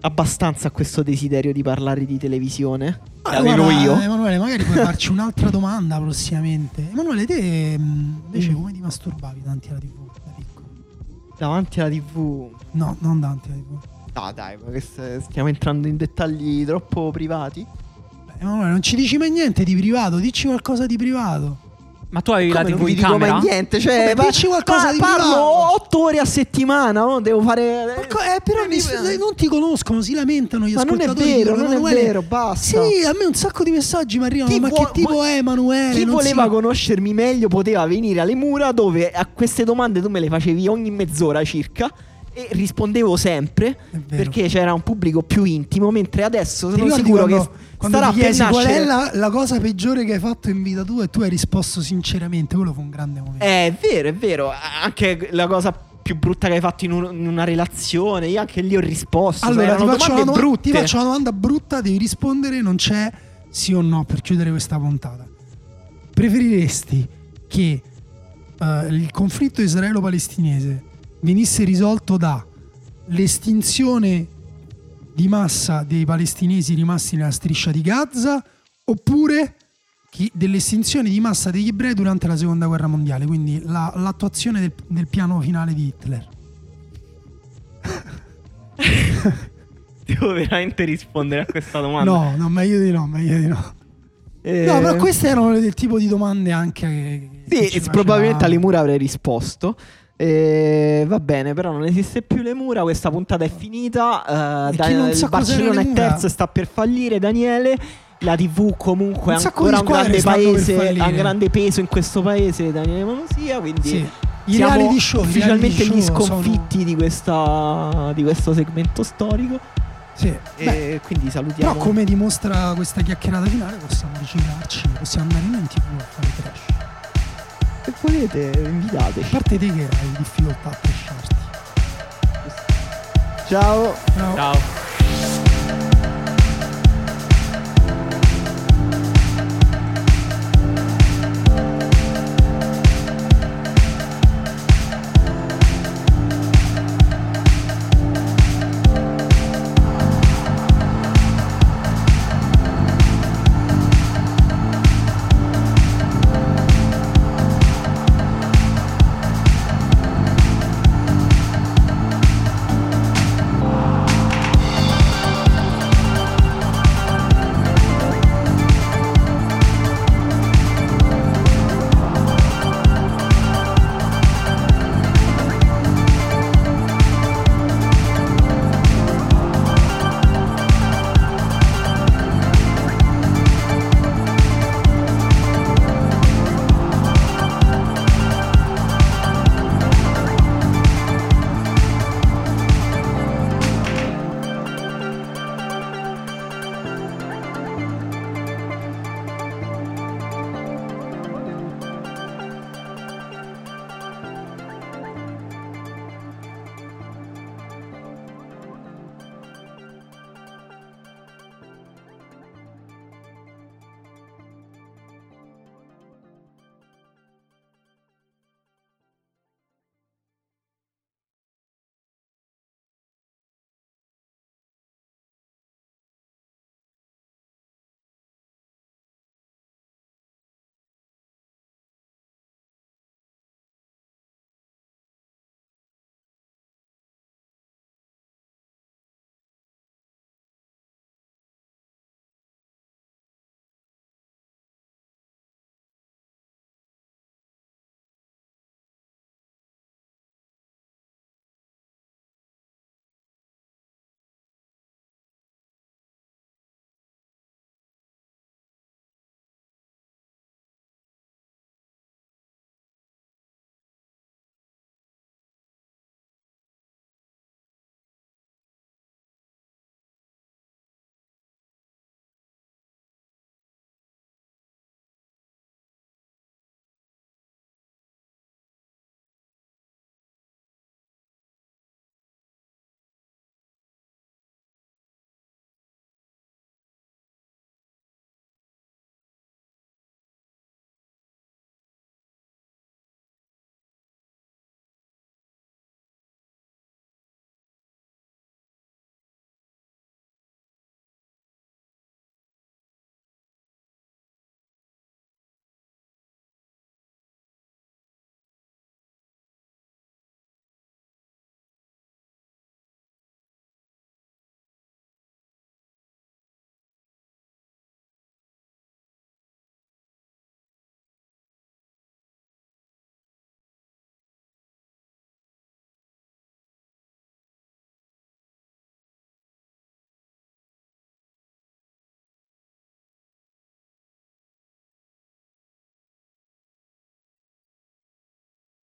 abbastanza a questo desiderio di parlare di televisione. Ah, avevo guarda, io. Emanuele, magari puoi <laughs> farci un'altra domanda prossimamente. Emanuele, te mm, invece mm. come ti masturbavi davanti alla TV da piccolo? Davanti alla TV? No, non davanti alla TV. No, dai, ma stiamo entrando in dettagli troppo privati. Beh, Emanuele, non ci dici mai niente di privato, dici qualcosa di privato. Ma tu avevi la TV in camera? Mai niente, cioè, Vabbè, dici qualcosa pa- di Parlo otto ore a settimana, no? Devo fare co- eh, però mi, non ti conoscono, si lamentano gli ma ascoltatori. Non è vero, non è vero, basta. Sì, a me un sacco di messaggi mi arrivano, chi ma vuo- che tipo è Emanuele? Chi voleva si... conoscermi meglio poteva venire alle mura dove a queste domande tu me le facevi ogni mezz'ora circa e rispondevo sempre perché c'era un pubblico più intimo, mentre adesso sono sicuro quando, che quando starà ti chiesi qual è la, la, cosa peggiore che hai fatto in vita tua e tu hai risposto sinceramente, quello fu un grande momento. È vero, è vero, anche la cosa più brutta che hai fatto in, un, in una relazione, io anche lì ho risposto. Allora, ti faccio, brutte. ti faccio una domanda brutta, devi rispondere, non c'è sì o no per chiudere questa puntata. Preferiresti che uh, il conflitto israelo-palestinese venisse risolto da l'estinzione di massa dei palestinesi rimasti nella striscia di Gaza oppure dell'estinzione di massa degli ebrei durante la seconda guerra mondiale, quindi la, l'attuazione del, del, piano finale di Hitler. <laughs> Devo veramente rispondere a questa domanda? No, no, meglio di no, meglio di no. Eh... No, però queste erano del tipo di domande anche che... Sì, probabilmente alle mura avrei risposto. E va bene, però non esiste più le mura. Questa puntata è finita. Uh, da, il Barcellona è terzo e sta per fallire. Daniele. La TV comunque ha ancora un grande, paese, ha un grande peso in questo paese. Daniele Monosia. Quindi sì. siamo show, ufficialmente gli sconfitti sono... di, questa, di questo segmento storico. Sì. E Beh, quindi salutiamo. Però, come dimostra questa chiacchierata finale, possiamo riciclarci, possiamo andare in TV a fare trash se volete invitate. A parte te che hai difficoltà a pesciarti. Ciao. Ciao. Ciao.